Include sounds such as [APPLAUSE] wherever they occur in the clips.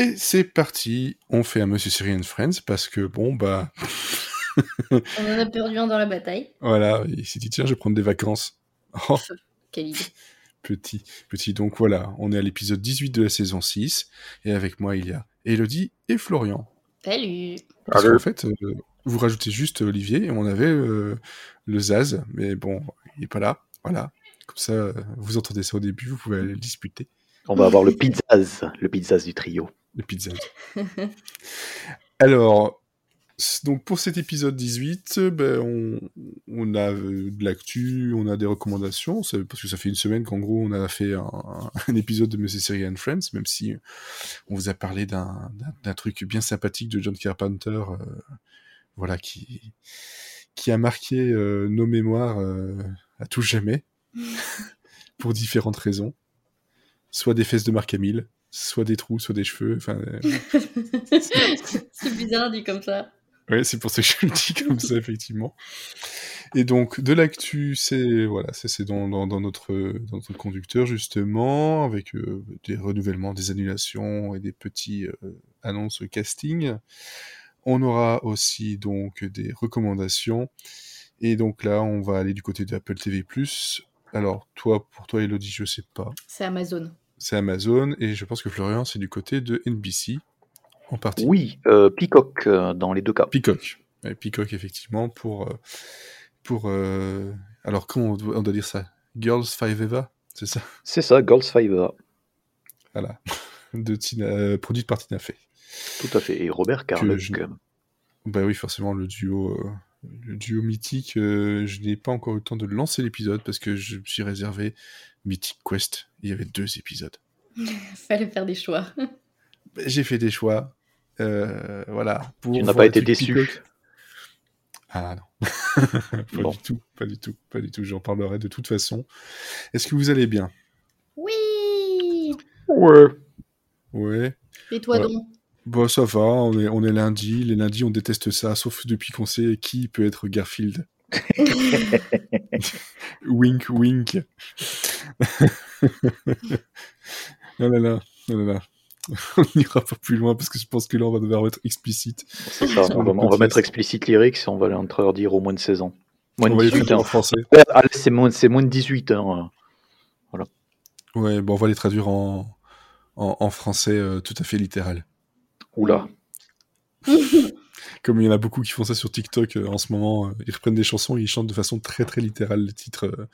Et c'est parti, on fait un Monsieur Syrian Friends parce que bon bah. [LAUGHS] on en a perdu un dans la bataille. Voilà, il s'est dit tiens, je vais prendre des vacances. Oh. Quelle idée. [LAUGHS] Petit, petit. Donc voilà, on est à l'épisode 18 de la saison 6 et avec moi il y a Elodie et Florian. Salut. Parce qu'en fait, euh, vous rajoutez juste Olivier et on avait euh, le Zaz, mais bon, il est pas là. Voilà. Comme ça, euh, vous entendez ça au début, vous pouvez aller le disputer. On va avoir le pizzaz, le pizzaz du trio. Le pizzaz. [LAUGHS] Alors, donc pour cet épisode 18, ben, on, on, a de l'actu, on a des recommandations, parce que ça fait une semaine qu'en gros on a fait un, un épisode de Monsieur Series and Friends, même si on vous a parlé d'un truc bien sympathique de John Carpenter, euh, voilà, qui, qui a marqué euh, nos mémoires euh, à tout jamais, [LAUGHS] pour différentes raisons. Soit des fesses de Marc Hamill, soit des trous, soit des cheveux. Enfin, euh, [LAUGHS] c'est bizarre dit comme ça. Ouais, c'est pour ça que je le dis comme ça, effectivement. Et donc, de l'actu, c'est voilà, c'est dans, dans, dans, notre, dans notre conducteur, justement, avec euh, des renouvellements, des annulations et des petits euh, annonces casting. On aura aussi donc des recommandations. Et donc là, on va aller du côté de Apple TV+. Alors, toi, pour toi, Elodie, je sais pas. C'est Amazon. C'est Amazon, et je pense que Florian, c'est du côté de NBC, en partie. Oui, euh, Peacock, euh, dans les deux cas. Peacock. Ouais, Peacock, effectivement, pour... Euh, pour alors, comment on doit, on doit, dire ça? Girls Five Eva, c'est ça? C'est ça, Girls Five Eva. Voilà. [LAUGHS] De Tina, produite par Tina Fey. Tout à fait, et Robert Carlock. Je... Bah oui, forcément, le duo le duo mythique, euh, je n'ai pas encore eu le temps de lancer l'épisode parce que je me suis réservé Mythic Quest. Il y avait deux épisodes. [LAUGHS] Fallait faire des choix. J'ai fait des choix. Euh, voilà. Pour tu n'as pas été déçu. Ah non. [LAUGHS] pas bon. du tout, pas du tout, pas du tout. J'en parlerai de toute façon. Est-ce que vous allez bien? Oui. Ouais. Ouais. Et toi ouais. donc Bon, ça va, on est, on est lundi. Les lundis, on déteste ça, sauf depuis qu'on sait qui peut être Garfield. [LAUGHS] wink, wink. non, là, là, non, là, là. On n'ira pas plus loin parce que je pense que là, on va devoir mettre explicite. C'est ça, on va, on va mettre explicite lyrics et on va l'interdire au moins de 16 ans. Moins on de va 18 les ans. en français. Ah, c'est moins, moins de 18 ans. Voilà. Ouais, bon, on va les traduire en, en, en français euh, tout à fait littéral. Oula. [LAUGHS] Comme il y en a beaucoup qui font ça sur TikTok euh, en ce moment, euh, ils reprennent des chansons et ils chantent de façon très très littérale les titres euh,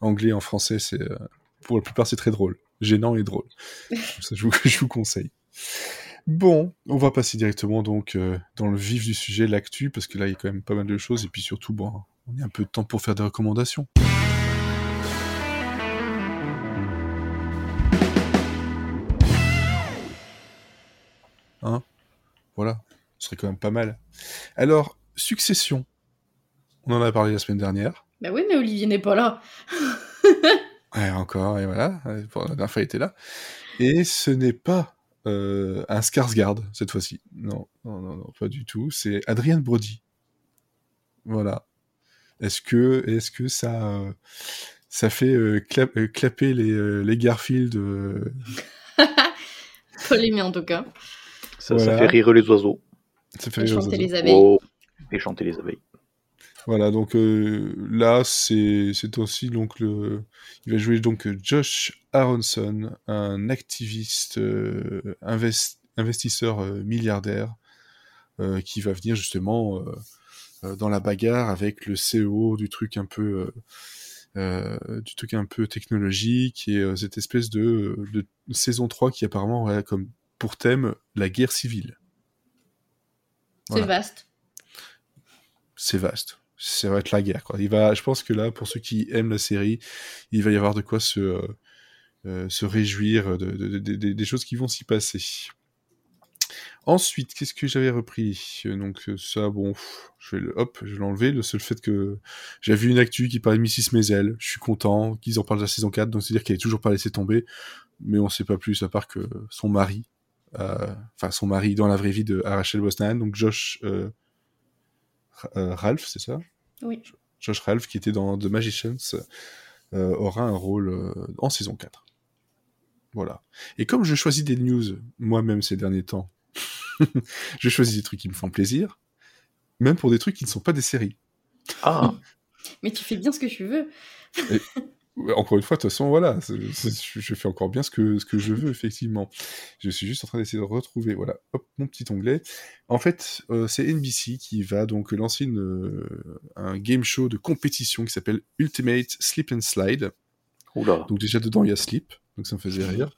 anglais en français. C'est euh, pour la plupart c'est très drôle, gênant et drôle. [LAUGHS] ça, je, vous, je vous conseille. Bon, on va passer directement donc euh, dans le vif du sujet, l'actu, parce que là il y a quand même pas mal de choses et puis surtout bon, on a un peu de temps pour faire des recommandations. Hein? Voilà, ce serait quand même pas mal. Alors, Succession. On en a parlé la semaine dernière. Bah oui, mais Olivier n'est pas là. [LAUGHS] ouais, encore, et voilà. La dernière fois, il était là. Et ce n'est pas euh, un Skarsgård, cette fois-ci. Non, non, non, non, pas du tout. C'est Adrian Brody. Voilà. Est-ce que, est-ce que ça, euh, ça fait euh, clap, clapper les, les Garfield [LAUGHS] Pas les miens, en tout cas. Ça, voilà. ça, fait rire les oiseaux. Ça fait et rire chanter les, les abeilles. Oh, et chanter les abeilles. Voilà, donc euh, là, c'est aussi donc le. Il va jouer donc Josh Aronson, un activiste, euh, invest, investisseur euh, milliardaire, qui va venir justement dans la bagarre avec le CEO du truc un peu. du truc un peu technologique et cette espèce de, de, saison 3 qui apparemment aurait comme pour thème la guerre civile. Voilà. C'est vaste. C'est vaste. Ça va être la guerre. Quoi. Il va, je pense que là, pour ceux qui aiment la série, il va y avoir de quoi se, euh, euh, se réjouir de, de, de, des choses qui vont s'y passer. Ensuite, qu'est-ce que j'avais repris? Donc ça, bon, je vais le, hop, je vais l'enlever. Le seul fait que j'ai vu une actu qui parlait de Mrs. Maisel, je suis content qu'ils en parlent de la saison 4, donc c'est-à-dire qu'elle est toujours pas laissée tomber, mais on sait pas plus à part que son mari, enfin euh, son mari dans la vraie vie de Rachel Brosnan, donc Josh euh, euh, Ralph, c'est ça? Oui. Josh Ralph, qui était dans The Magicians, euh, aura un rôle euh, en saison 4. Voilà. Et comme je choisis des news moi-même ces derniers temps, [LAUGHS] je choisis des trucs qui me font plaisir, même pour des trucs qui ne sont pas des séries. Ah, Mais tu fais bien ce que tu veux. Encore une fois, de toute façon, voilà, je fais encore bien ce que, ce que je veux, effectivement. Je suis juste en train d'essayer de retrouver, voilà, hop, mon petit onglet. En fait, euh, c'est NBC qui va donc lancer une, euh, un game show de compétition qui s'appelle Ultimate Slip and Slide. oula. Donc déjà dedans, il y a Slip, donc ça me faisait rire.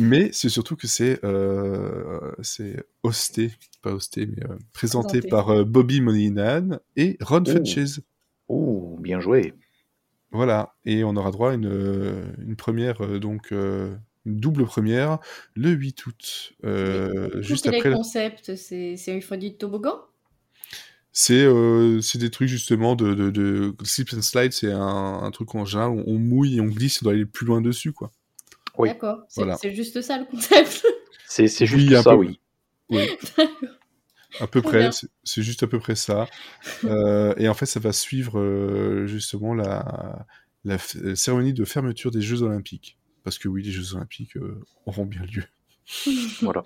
Mais c'est surtout que c'est euh, c'est hosté, pas hosté, mais euh, présenté Présenté. par euh, Bobby Moynihan et Ron Oh. Funches. Ouh, bien joué. Voilà, et on aura droit à une, euh, une première, euh, donc euh, une double première, le 8 août, euh, coup, juste quel est après. le concept? C'est c'est une fois du toboggan? C'est euh, c'est des trucs justement de, de, de slip and slide, c'est un, un truc en général, on, on mouille et on glisse, on doit aller plus loin dessus, quoi. Oui. D'accord. C'est Voilà. juste ça le concept. C'est c'est Oui, juste un ça, peu. oui. Oui, [LAUGHS] à peu près, c'est juste à peu près ça. [LAUGHS] Euh, et en fait, ça va suivre euh, justement la, la f- la cérémonie de fermeture des Jeux Olympiques. Parce que oui, les Jeux Olympiques euh, auront bien lieu. [LAUGHS] Voilà.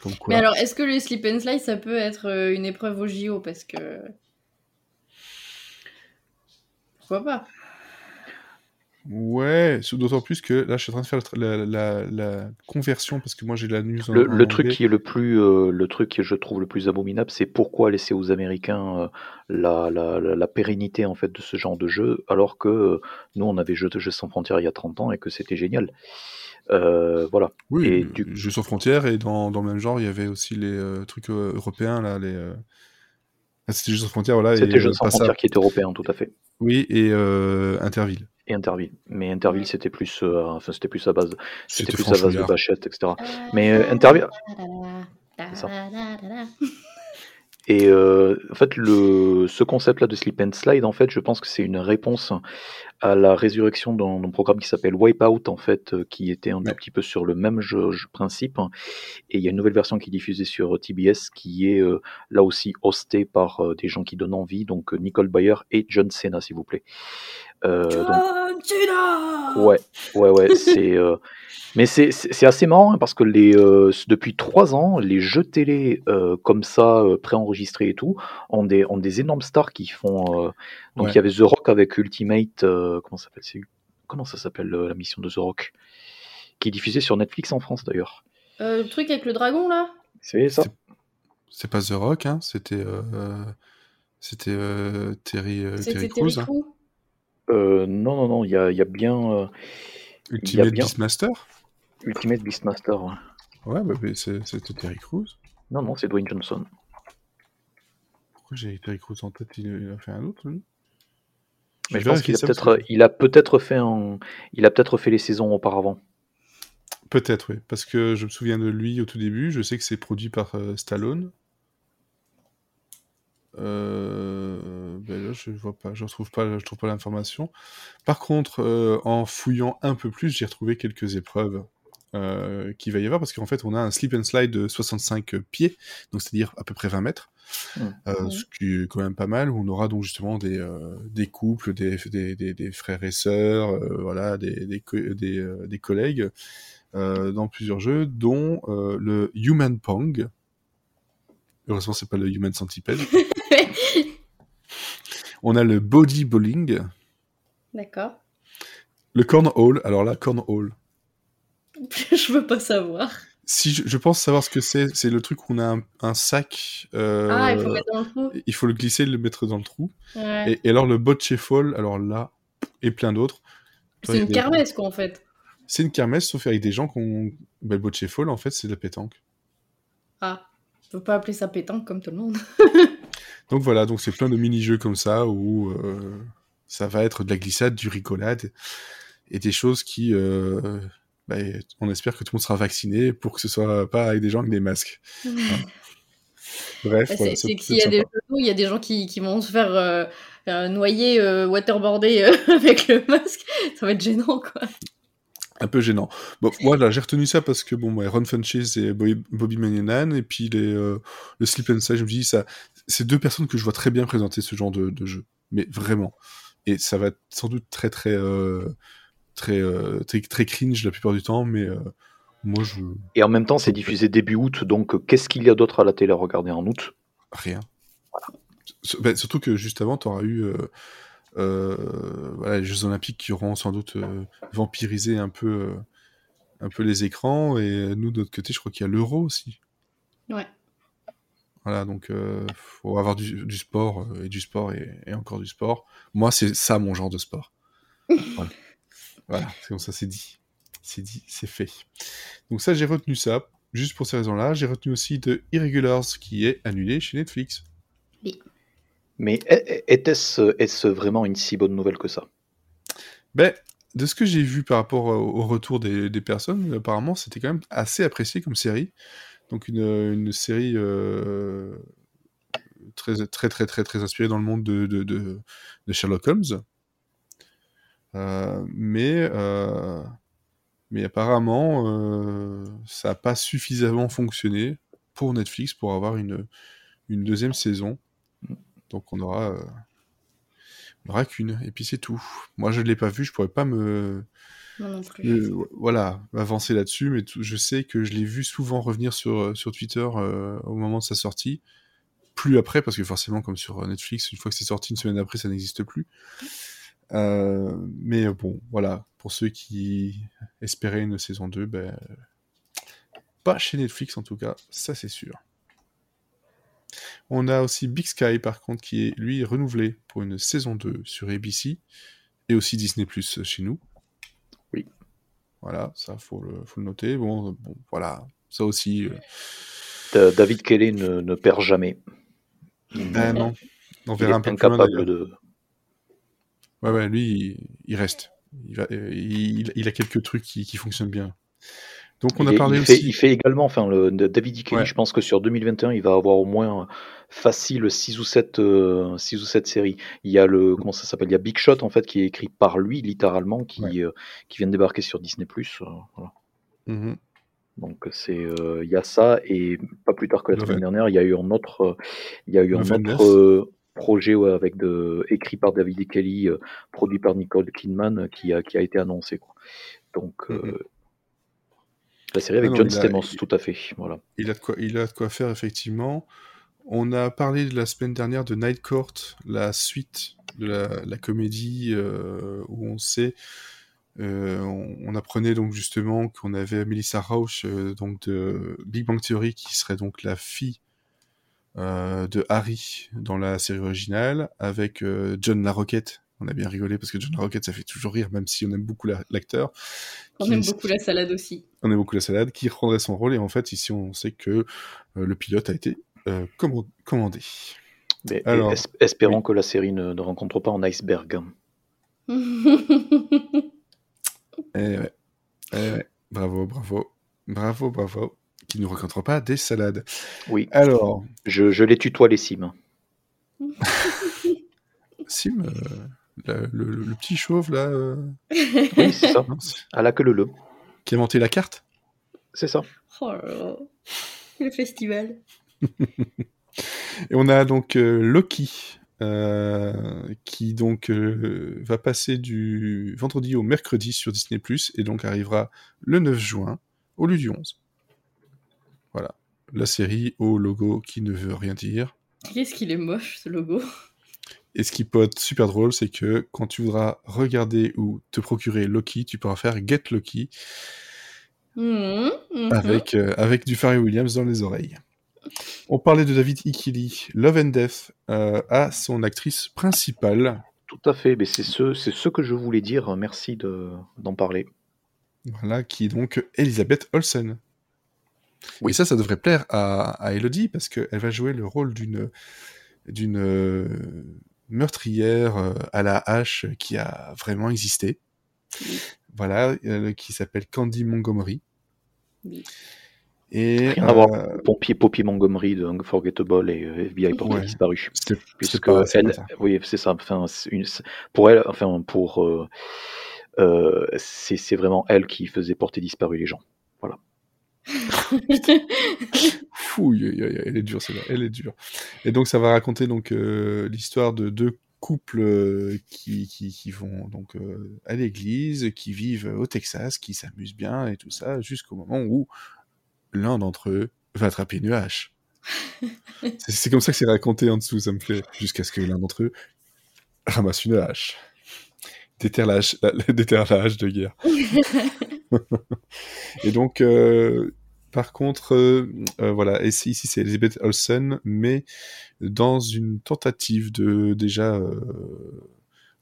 Comme quoi. Mais alors, est-ce que le slip and slide, ça peut être une épreuve au JO Parce que. Pourquoi pas? Ouais, d'autant plus que là, je suis en train de faire la, la- la conversion parce que moi j'ai la news en, Le, en le truc anglais. qui est le plus, euh, le truc que je trouve le plus abominable, c'est pourquoi laisser aux Américains euh, la, la, pérennité en fait de ce genre de jeu, alors que euh, nous on avait Jeux de Jeux sans frontières il y a 30 ans et que c'était génial. Euh, voilà. Oui, et du- Jeux sans frontières et dans, dans le même genre, il y avait aussi les trucs européens là, les. ah, c'était Jeux sans frontières, voilà. C'était Jeux sans frontières qui était européen, tout à fait. Oui, et Interville. Et Interville. Mais Interville c'était plus, euh, enfin c'était plus à base, c'était plus à base de. Bachette, etc. Mais euh, Interville, C'est ça. [LAUGHS] Et euh, en fait, le, ce concept-là de slip and slide, en fait, je pense que c'est une réponse à la résurrection d'un programme qui s'appelle Wipeout, en fait, euh, qui était un Ouais. tout petit peu sur le même jeu, jeu principe. Et il y a une nouvelle version qui est diffusée sur TBS, qui est euh, là aussi hostée par euh, des gens qui donnent envie, donc euh, Nicole Bayer et John Cena, s'il vous plaît. Euh, donc, John Cena Ouais, ouais, ouais, [LAUGHS] c'est. euh, Mais c'est c'est- assez marrant hein, parce que les, euh, depuis trois ans, les jeux télé euh, comme ça, euh, préenregistrés et tout, ont des, ont des énormes stars qui font. euh, Donc Ouais. il y avait The Rock avec Ultimate. euh, comment ça s'appelle c'est- Comment ça s'appelle euh, la mission de The Rock? Qui est diffusée sur Netflix en France d'ailleurs. Euh, Le truc avec le dragon, là? C'est ça C'est- C'est pas The Rock, hein, c'était. c'était euh, Terry, euh, C'était Terry hein. Euh, Non, non, non, il y a, il y a bien euh, Ultimate bien- Beastmaster? Ultimate Beastmaster. ouais. Ouais, bah, c'était Terry Crews. Non, non, c'est Dwayne Johnson. Pourquoi j'ai Terry Crews en tête? Il a fait un autre, lui? Mais je pense qu'il a peut-être, il a peut-être fait un, il a peut-être fait les saisons auparavant. Peut-être, oui. Parce que je me souviens de lui au tout début. Je sais que c'est produit par euh, Stallone. Euh, ben là, je vois pas, je retrouve pas, je trouve pas l'information. Par contre, euh, en fouillant un peu plus, j'ai retrouvé quelques épreuves euh, qu'il va y avoir parce qu'en fait, on a un slip and slide de 65 pieds, donc c'est-à-dire à peu près 20 mètres, Mm. euh, ce qui est quand même pas mal. Où on aura donc justement des, euh, des couples, des, des, des, des frères et sœurs, euh, voilà, des, des, co- des, euh, des collègues euh, dans plusieurs jeux, dont euh, le Human Pong. Heureusement, c'est pas le Human Centipede. [LAUGHS] On a le Body Bowling, D'accord. le Cornhole. Alors là, Cornhole. [LAUGHS] je veux pas savoir. Si je, je pense savoir ce que c'est, c'est le truc où on a un, un sac. euh, Ah, il faut mettre dans le trou. il faut le glisser et le mettre dans le trou. Ouais. Et, et alors le Bocce Fall, alors là, et plein d'autres. C'est une kermesse, quoi, en fait. C'est une kermesse, sauf avec des gens qui ont. Ben, le Bocce Fall, en fait, c'est de la pétanque. Ah, je veux pas appeler ça pétanque comme tout le monde. [LAUGHS] Donc voilà, donc c'est plein de mini-jeux comme ça où euh, ça va être de la glissade, du ricolade et des choses qui. euh, ben, on espère que tout le monde sera vacciné pour que ce soit pas avec des gens avec des masques. Bref, C'est voilà, s'il y a des il y a des gens qui, qui vont se faire euh, noyer, waterboarder [LAUGHS] avec le masque. Ça va être gênant, quoi. Un peu gênant. Bon, voilà, j'ai retenu ça parce que bon, ouais, Ron Funches et Bobby, Bobby et puis les, euh, le Slip and Slide, je me dis, ça, c'est deux personnes que je vois très bien présenter ce genre de, de jeu, mais vraiment. Et ça va être sans doute très très euh, très, très, très cringe la plupart du temps, mais moi je. Et en même temps, c'est diffusé début août, donc qu'est-ce qu'il y a d'autre à la télé à regarder en août? Rien. Ben, surtout que juste avant, tu auras eu voilà, les Jeux Olympiques qui auront sans doute vampirisé un peu, un peu les écrans, et nous, de notre côté, je crois qu'il y a l'Euro aussi. Ouais. Voilà, donc euh, faut avoir du, sport euh, et du sport et, encore du sport. Moi, c'est ça mon genre de sport. [LAUGHS] voilà, c'est comme ça, c'est dit. C'est dit, c'est fait. Donc ça, j'ai retenu ça, juste pour ces raisons-là. J'ai retenu aussi The Irregulars, qui est annulé chez Netflix. Oui. Mais était-ce vraiment une si bonne nouvelle que ça? Ben, de ce que j'ai vu par rapport au retour des, personnes, apparemment, c'était quand même assez apprécié comme série. Donc une, série euh, très, très, très, très, très inspirée dans le monde de, Sherlock Holmes. Euh, mais, euh, mais apparemment, ça n'a pas suffisamment fonctionné pour Netflix pour avoir une, une deuxième saison. Donc on aura, on aura qu'une, et puis c'est tout. Moi je ne l'ai pas vu, je pourrais pas me, voilà, avancer là-dessus, mais je sais que je l'ai vu souvent revenir sur, euh, sur Twitter euh, au moment de sa sortie. Plus après, parce que forcément, comme sur Netflix, une fois que c'est sorti, une semaine après, ça n'existe plus. Euh, mais bon, voilà, pour ceux qui espéraient une saison 2, ben, pas chez Netflix en tout cas, ça c'est sûr. On a aussi Big Sky par contre qui est lui renouvelé pour une saison 2 sur ABC et aussi Disney Plus chez nous. Voilà, ça, faut le, faut le noter. Bon, bon, voilà, ça aussi. Euh. David Kelly ne, perd jamais. Ben non, on verra un peu incapable de. Ouais, ouais, lui, il, reste. Il, il, a quelques trucs qui, qui fonctionnent bien. Donc on a parlé il fait, il fait également, enfin, le, David Kelly, je pense que sur 2021, il va avoir au moins facile 6 ou 7, euh, ou 7 séries. Il y a le, comment ça s'appelle? Il y a Big Shot, en fait, qui est écrit par lui, littéralement, qui, euh, qui vient de débarquer sur Disney+. Euh, voilà. Mm-hmm. Donc c'est, il y a ça, et pas plus tard que la semaine dernière, il y a eu un autre, il y a eu un autre projet avec de, écrit par David Kelly, produit par Nicole Kidman, qui a, qui a été annoncé. Quoi. Donc, mm-hmm. La série avec John Stamos, tout à fait. Voilà. Il a, de quoi, il a de quoi faire, effectivement. On a parlé de la semaine dernière de Night Court, la suite de la, comédie euh, où on sait, euh, on, apprenait donc justement qu'on avait Melissa Rauch euh, donc de Big Bang Theory qui serait donc la fille de Harry dans la série originale avec John LaRoquette on a bien rigolé parce que John Rocket, ça fait toujours rire, même si on aime beaucoup l'acteur. On aime beaucoup la salade aussi. On aime beaucoup la salade, qui reprendrait son rôle. Et en fait, ici, on sait que euh, le pilote a été euh, commandé. Alors, espérons que la série ne, rencontre pas un iceberg. [LAUGHS] eh, ouais. eh ouais. Bravo, bravo. Bravo, bravo. Qui ne rencontre pas des salades. Oui. Alors. Je, je les tutoie les cimes. [LAUGHS] Sim, euh, le, petit chauve là. Euh, oui, c'est ça. À la queue le le. Qui a monté la carte C'est ça. Oh là là. Le festival. [LAUGHS] Et on a donc euh, Loki. qui donc va passer du vendredi au mercredi sur Disney ⁇ et donc arrivera le 9 juin au lieu du 11. Voilà, la série au logo qui ne veut rien dire. Qu'est-ce qu'il est moche ce logo? Et ce qui peut être super drôle, c'est que quand tu voudras regarder ou te procurer Loki, tu pourras faire Get Loki mmh, mmh. avec, euh, avec du Pharrell Williams dans les oreilles. On parlait de David Ikili, Love and Death, euh, à son actrice principale. Tout à fait, mais c'est ce, c'est ce que je voulais dire. Merci de, d'en parler. Voilà, qui est donc Elisabeth Olsen. Oui, ça, ça devrait plaire à, à Elodie parce qu'elle va jouer le rôle d'une d'une meurtrière euh, à la hache qui a vraiment existé. Voilà, euh, qui s'appelle Candy Montgomery. Et, Rien à voir euh, Pompier Poppy Montgomery de Unforgettable et FBI Portée disparu. Puisque elle, oui, c'est ça. Enfin, une, pour elle, enfin pour, euh, c'est vraiment elle qui faisait porter disparu les gens. Voilà. [LAUGHS] Fouille, elle est dure, celle-là, elle est dure. Et donc ça va raconter donc euh, l'histoire de deux couple euh, qui, qui, qui, vont donc à l'église, qui vivent au Texas, qui s'amusent bien et tout ça, jusqu'au moment où l'un d'entre eux va attraper une hache. [LAUGHS] c'est comme ça que c'est raconté en dessous, ça me fait, jusqu'à ce que l'un d'entre eux ramasse une hache. Déterre la, hache, [LAUGHS] de guerre. [LAUGHS] et donc, par contre, euh, euh, voilà, ici, c'est Elizabeth Olsen, mais dans une tentative de déjà, euh,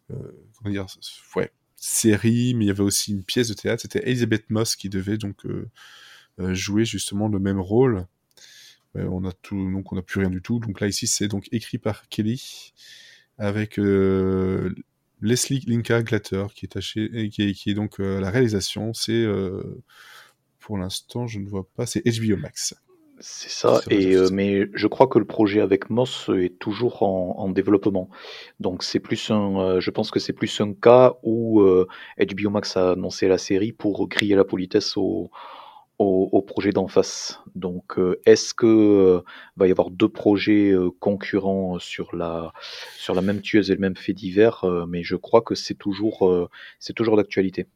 comment dire, ouais, série, mais il y avait aussi une pièce de théâtre. C'était Elizabeth Moss qui devait donc jouer justement le même rôle. on a tout, donc on n'a plus rien du tout. Donc là ici, c'est donc écrit par Kelly avec Leslie Linka Glatter qui est, qui, qui est donc la réalisation. C'est pour l'instant, je ne vois pas. C'est HBO Max. C'est ça, et, euh, mais je crois que le projet avec Moss est toujours en, développement. Donc c'est plus un, euh, je pense que c'est plus un cas où HBO euh, Max a annoncé la série pour crier la politesse au, projet d'en face. Donc est-ce que va y avoir deux projets concurrents sur la sur la même tueuse et le même fait divers Mais je crois que c'est toujours c'est toujours d'actualité.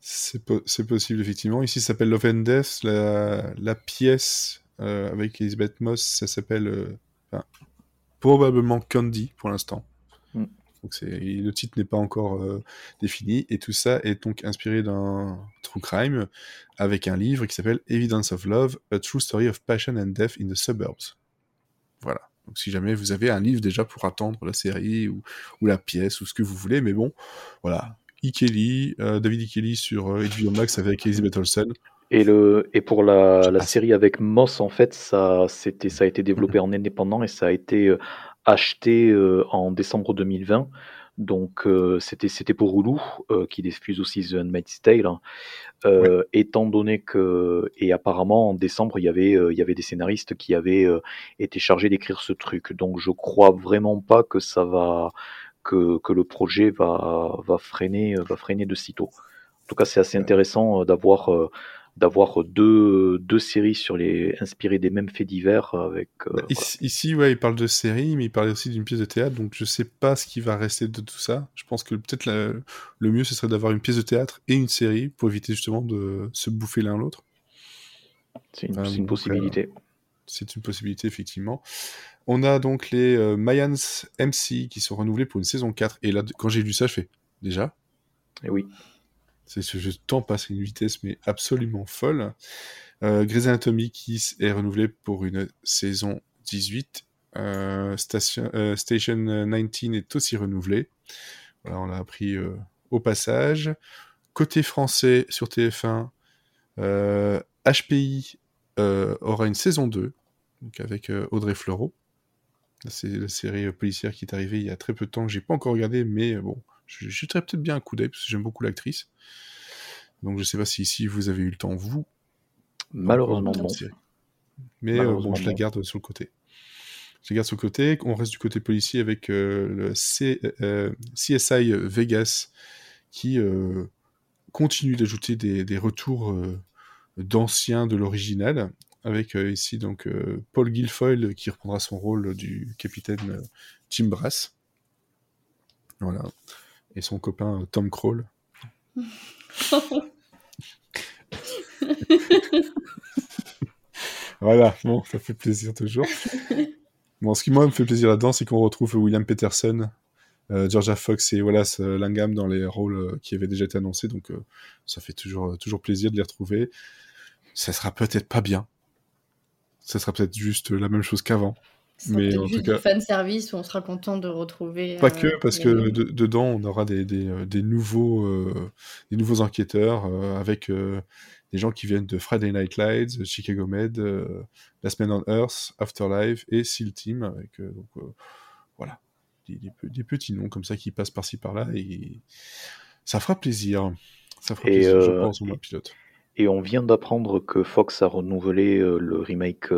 C'est possible, effectivement. Ici, s'appelle Love and Death. La, la pièce euh, avec Elizabeth Moss, ça s'appelle euh, probablement Candy pour l'instant. Donc le titre n'est pas encore euh, défini. Et tout ça est donc inspiré d'un true crime avec un livre qui s'appelle Evidence of Love, A True Story of Passion and Death in the Suburbs. Voilà. Donc si jamais vous avez un livre déjà pour attendre la série ou, ou la pièce ou ce que vous voulez, mais bon, voilà, Ikeli, euh, David Ikeli sur HBO euh, Max avec Elizabeth Olsen. Et, le, et pour la, la série avec Moss, en fait, ça, a été développé en indépendant et ça a été euh, acheté en décembre 2020. Donc c'était c'était pour Hulu qui diffuse aussi The Handmaid's Tale. Hein. Étant donné que et apparemment en décembre il y avait il y avait des scénaristes qui avaient été chargés d'écrire ce truc. Donc je crois vraiment pas que ça va que, le projet va, va, freiner, va freiner de sitôt. En tout cas, c'est assez intéressant euh, d'avoir euh, d'avoir deux, deux séries sur les inspirées des mêmes faits divers avec euh, bah, ici, ouais il parle de série mais il parle aussi d'une pièce de théâtre donc je sais pas ce qui va rester de tout ça je pense que peut-être le mieux ce serait d'avoir une pièce de théâtre et une série pour éviter justement de se bouffer l'un l'autre c'est une, possibilité c'est une possibilité effectivement on a donc les euh, Mayans MC qui sont renouvelés pour une saison 4. Et là, quand j'ai lu ça, je fais déjà? Et eh oui. C'est ce temps passe à une vitesse mais absolument folle. Euh, Grey's Anatomy qui est renouvelé pour une saison 18. Euh, Station, 19 est aussi renouvelé. On l'a appris au passage. Côté français sur TF1, HPI aura une saison 2 donc avec Audrey Fleurot. C'est la série policière qui est arrivée il y a très peu de temps, que j'ai pas encore regardé, mais euh, bon, je jeterai peut-être bien un coup d'œil parce que j'aime beaucoup l'actrice. Donc je sais pas si ici vous avez eu le temps, vous. Malheureusement non. Mais euh, bon, je la garde sur le côté. Je la garde sur le côté. On reste du côté policier avec euh, le CSI Vegas qui continue d'ajouter des, des, retours d'anciens de l'original avec euh, ici donc euh, Paul Guilfoyle qui reprendra son rôle du capitaine euh, Jim Brass. Voilà. Et son copain Tom Kroll. [LAUGHS] voilà, bon, ça fait plaisir toujours. Bon, ce qui moi me fait plaisir là-dedans, c'est qu'on retrouve William Peterson, Georgia Fox et Wallace Langham dans les rôles qui avaient déjà été annoncés, donc ça fait toujours, toujours plaisir de les retrouver. Ça sera peut-être pas bien, ça sera peut-être juste la même chose qu'avant. Mais en tout cas, fan service où on sera content de retrouver. Pas que, euh, parce que dedans, on aura des, des, euh, des nouveaux, euh, des nouveaux enquêteurs avec des gens qui viennent de Friday Night Lights, Chicago Med, Last Man on Earth, Afterlife et SEAL Team. Avec, donc, voilà, des, des, petits noms comme ça qui passent par-ci par-là et ça fera plaisir. Ça fera plaisir, je pense, au moins pilote. Et on vient d'apprendre que Fox a renouvelé euh, le remake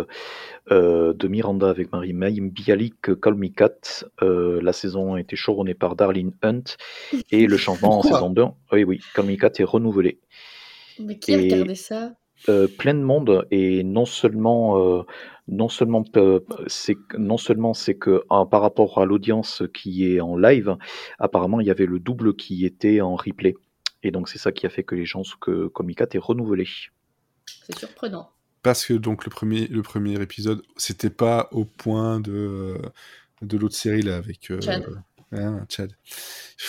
euh, de Miranda avec Marie May, Bialik Call Me Cat. Euh, la saison a été chouronnée par Darlene Hunt [LAUGHS] et le changement en saison 2, oui, oui, Call Me Cat est renouvelé. Mais qui a regardé ça? plein de monde et non seulement non seulement euh, c'est non seulement c'est que par rapport à l'audience qui est en live, apparemment il y avait le double qui était en replay. Et donc c'est ça qui a fait que les gens que Comicat est renouvelé. C'est surprenant. Parce que donc le premier le premier épisode, c'était pas au point de de l'autre série là avec euh, Chad. Hein, Chad. [LAUGHS]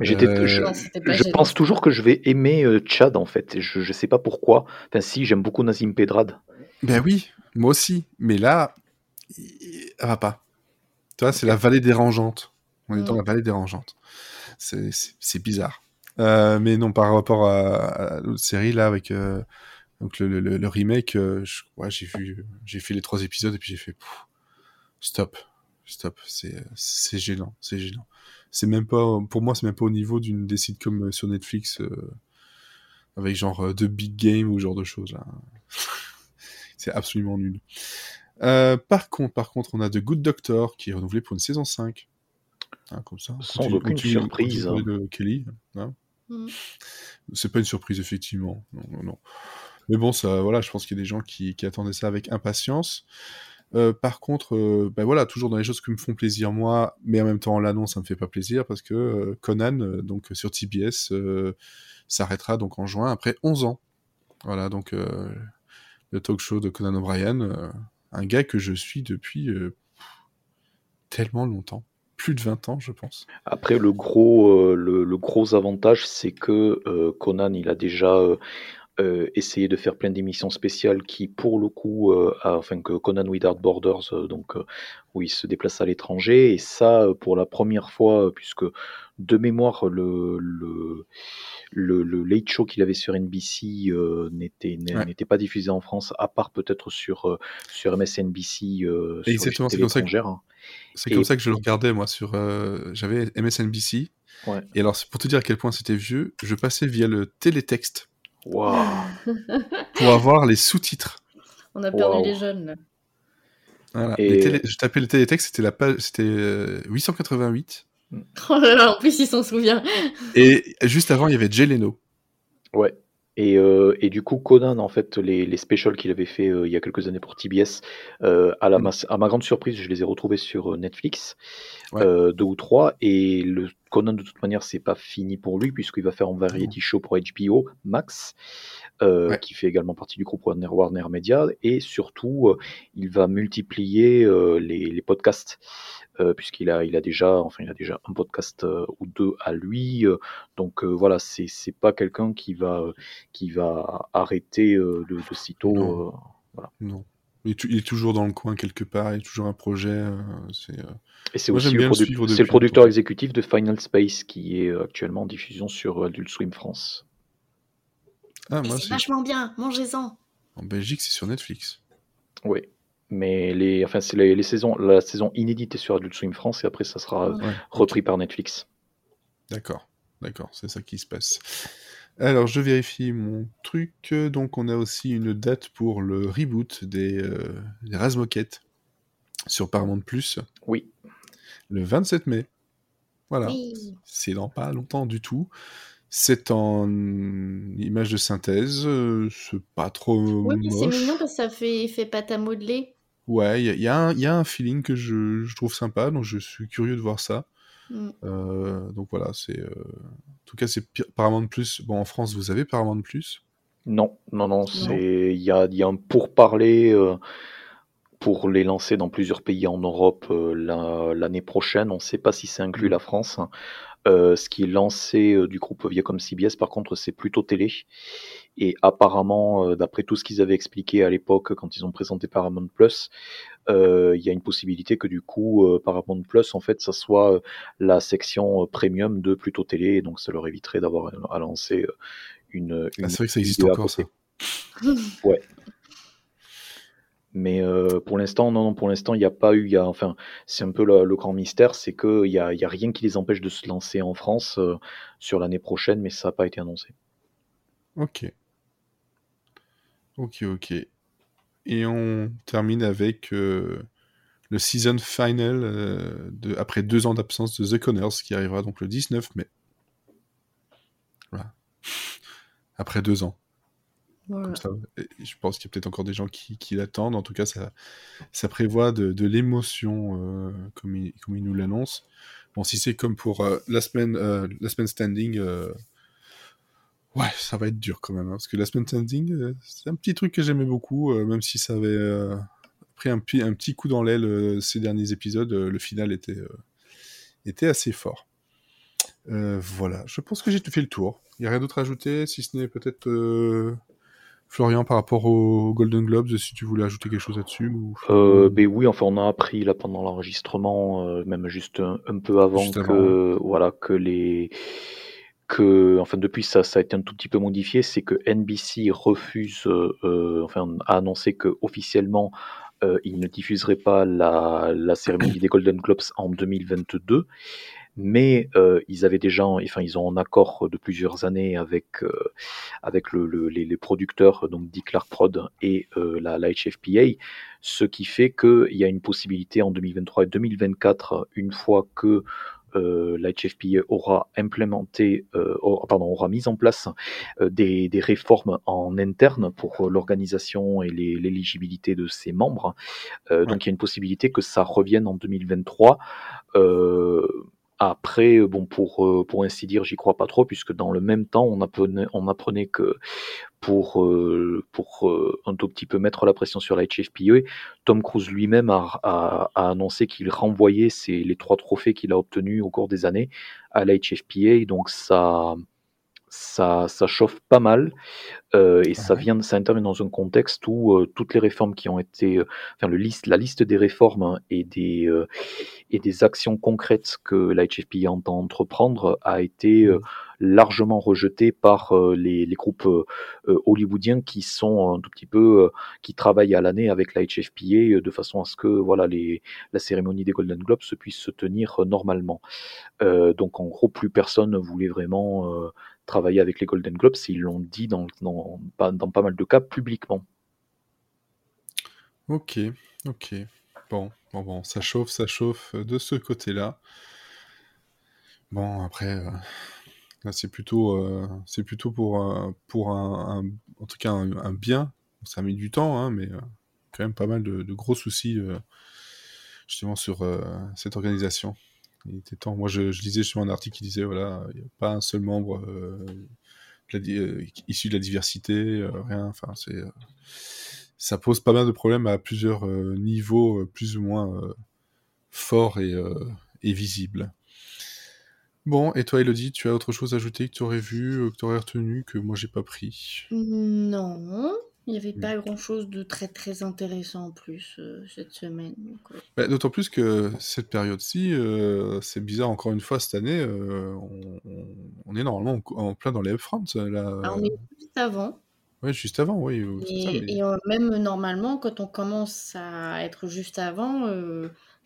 Mais j'étais, Euh, je, Non, je pense toujours que je vais aimer euh, Chad en fait. Je, je sais pas pourquoi. Enfin si, j'aime beaucoup Nazim Pedrad. Ben oui, moi aussi. Mais là, ça va pas. Tu vois, c'est la vallée dérangeante. On est dans Mm. la vallée dérangeante. C'est bizarre. Euh, mais non, par rapport à, à l'autre série, là, avec euh, donc le, le- le remake, euh, je- ouais, j'ai vu, j'ai fait les trois épisodes et puis j'ai fait pff, stop, stop. C'est c'est gênant, c'est gênant. C'est même pas, pour moi, c'est même pas au niveau d'une des sitcoms sur Netflix euh, avec genre The Big Game ou genre de choses là. [LAUGHS] c'est absolument nul. Euh, par contre, par contre, on a The Good Doctor qui est renouvelé pour une saison 5. Hein, comme ça. Sans continue- aucune continue- surprise. continue de Kelly. hein. Mm. C'est pas une surprise, effectivement. Non, non, non. Mais bon, ça, voilà, je pense qu'il y a des gens qui, attendaient ça avec impatience. Euh, par contre, euh, ben voilà, toujours dans les choses qui me font plaisir moi, mais en même temps l'annonce ça me fait pas plaisir parce que euh, Conan, donc sur TBS, s'arrêtera donc en juin après 11 ans. Voilà, donc le talk show de Conan O'Brien, un gars que je suis depuis tellement longtemps, plus de 20 ans je pense. Après, le gros, euh, le, le gros avantage, c'est que euh, Conan, il a déjà euh, euh, essayé de faire plein d'émissions spéciales qui, pour le coup, euh, a- enfin que Conan Without Borders, euh, donc où il se déplace à l'étranger, et ça, pour la première fois, puisque de mémoire, le, le, le, le Late Show qu'il avait sur NBC n'était Ouais. n'était pas diffusé en France, à part peut-être sur, sur MSNBC, Exactement, c'est comme ça que-. C'est comme ça que je le regardais, moi, sur. euh, J'avais MSNBC. Ouais. Et alors, c'est pour te dire à quel point c'était vieux, je passais via le télétexte Waouh. [LAUGHS] pour avoir les sous-titres. On a perdu les jeunes. là. Voilà. Et- Les télé- Je tapais le télétexte, c'était la page, c'était euh, 888. Oh là là, en plus il s'en souvient. Et juste avant, il y avait Jay Leno. Ouais. Et, euh, et du coup, Conan, en fait, les, les specials qu'il avait fait euh, il y a quelques années pour TBS, euh, à, la, Mm. ma- à ma grande surprise, je les ai retrouvés sur euh, Netflix, Ouais. euh, deux ou trois. Et le Conan, de toute manière, c'est pas fini pour lui, puisqu'il va faire un variety show pour HBO Max, euh, Ouais. qui fait également partie du groupe Warner, Warner Media. Et surtout, euh, il va multiplier euh, les, les podcasts. puisqu'il a, il a déjà, enfin, il a déjà un podcast ou deux à lui. donc voilà, c'est c'est pas quelqu'un qui va, qui va arrêter de, de sitôt. Euh, Non. Il est, tu- il est toujours dans le coin quelque part, il y a toujours un projet. euh, c'est, euh, et c'est Moi, aussi j'aime le, bien le produ- suivre c'est depuis le producteur longtemps. exécutif de Final Space qui est euh, actuellement en diffusion sur euh, Adult Swim France. Ah, c'est vachement bien, mangez-en. En Belgique, c'est sur Netflix. Oui. Mais les, enfin, c'est les, les saisons, la saison inédite est sur Adult Swim France et après ça sera Ouais. repris par Netflix. D'accord, d'accord, c'est ça qui se passe. Alors, je vérifie mon truc. Donc, on a aussi une date pour le reboot des, euh, des Razmoquettes sur Paramount Plus, Oui. le 27 mai. Voilà, Oui. c'est dans pas longtemps du tout. C'est en image de synthèse, euh, c'est pas trop Oui, mais c'est mignon parce que ça fait, fait pâte à modeler. Ouais, il y, a- il y a un- il y a un feeling que je, je trouve sympa, donc je suis curieux de voir ça. Mm. Euh, donc voilà, c'est. euh, En tout cas, c'est Paramount Plus. Bon, en France, vous avez Paramount Plus? Non, non, non, c'est il y a, il y a un pourparler euh, pour les lancer dans plusieurs pays en Europe euh, la- l'année prochaine. On ne sait pas si c'est inclus Mm. la France. Euh, ce qui est lancé euh, du groupe Viacom CBS, par contre, c'est plutôt télé. Et apparemment, euh, d'après tout ce qu'ils avaient expliqué à l'époque quand ils ont présenté Paramount Plus, euh, il y a une possibilité que du coup, euh, Paramount Plus, en fait, ça soit la section premium de plutôt télé. Et donc, ça leur éviterait d'avoir à lancer une. Ah, c'est vrai que ça existe encore, ça. [LAUGHS] Ouais. Mais euh, pour l'instant, non, non, pour l'instant, il n'y a pas eu, il y a, enfin, c'est un peu le, le grand mystère, c'est qu'il n'y a, il y a rien qui les empêche de se lancer en France euh, sur l'année prochaine, mais ça n'a pas été annoncé. Ok. Ok, ok. Et on termine avec euh, le season final euh, de, après deux ans d'absence de The Connors qui arrivera donc le 19 mai. Voilà. Après deux ans. Voilà. Comme ça, et je pense qu'il y a peut-être encore des gens qui, qui l'attendent. En tout cas, ça, ça prévoit de, de l'émotion, euh, comme, il, comme il nous l'annonce. Bon, si c'est comme pour la, semaine, la semaine standing, ouais, ça va être dur quand même. hein, parce que la semaine standing, euh, c'est un petit truc que j'aimais beaucoup, euh, même si ça avait euh, pris un, petit coup dans l'aile ces derniers épisodes. le final était, était assez fort. Euh, voilà, je pense que j'ai fait le tour. Il n'y a rien d'autre à ajouter, si ce n'est peut-être euh, Florian par rapport aux Golden Globes, si tu voulais ajouter quelque chose là-dessus. Ou... Euh, ben oui, enfin, on a appris là pendant l'enregistrement, même juste un, un peu avant Juste que, voilà, que les, que, enfin, depuis ça, ça a été un tout petit peu modifié, c'est que NBC refuse, euh, euh, enfin, a annoncé que officiellement, euh, il ne diffuserait pas la, la cérémonie des Golden Globes en 2022. Mais ils avaient déjà, enfin ils ont un accord de plusieurs années avec avec le, le- les, producteurs, donc Dick Clark Prod et la, la HFPA, ce qui fait qu'il y a une possibilité en 2023 et 2024, une fois que euh, aura implémenté, euh, pardon, aura mis en place euh, des, des réformes en interne pour l'organisation et l'éligibilité de ses membres. Euh, Donc il y a une possibilité que ça revienne en 2023. Euh, après, bon, pour, euh, pour ainsi dire, j'y crois pas trop, puisque dans le même temps, on apprenait, on apprenait que pour, euh, pour euh, un tout petit peu mettre la pression sur la HFPA, Tom Cruise lui-même a, a- annoncé qu'il renvoyait les trois trophées qu'il a obtenus au cours des années à la HFPA, donc ça, ça, ça chauffe pas mal. Euh, et ça vient, ça intervient dans un contexte où euh, toutes les réformes qui ont été, euh, enfin le liste, la liste des réformes hein, et des et des actions concrètes que la HFPA entend entreprendre a été euh, largement rejetée par les, les groupes hollywoodiens qui sont un tout petit peu, qui travaillent à l'année avec la HFPA de façon à ce que voilà les, la cérémonie des Golden Globes se puisse se tenir normalement. Donc en gros, plus personne ne voulait vraiment travailler avec les Golden Globes, ils l'ont dit dans, pas- mal de cas publiquement. Ok, ok. Bon, bon, ça chauffe, ça chauffe euh, de ce côté-là. Bon, après, euh, là, c'est plutôt, euh, c'est plutôt pour, un, bien. Ça mis du temps, hein, mais quand même pas mal de, gros soucis, justement, sur cette organisation. Il était temps. Moi, je, lisais justement un article qui disait, voilà, il n'y a pas un seul membre euh, euh, issu de la diversité, euh, rien. Enfin, c'est, ça pose pas mal de problèmes à plusieurs niveaux, plus ou moins forts et, visibles. Bon, et toi, Elodie, tu as autre chose à ajouter que tu aurais vu, que tu aurais retenu, que moi j'ai pas pris? Non, il n'y avait Mm. pas grand-chose de très très intéressant en plus euh, cette semaine. Bah, D'autant plus que cette période-ci, euh, c'est bizarre encore une fois cette année, euh, on, est normalement en, plein dans les upfronts, là. ah, on est juste avant. Ouais, juste avant, oui. ça, Et, mais et, même normalement, quand on commence à être juste avant,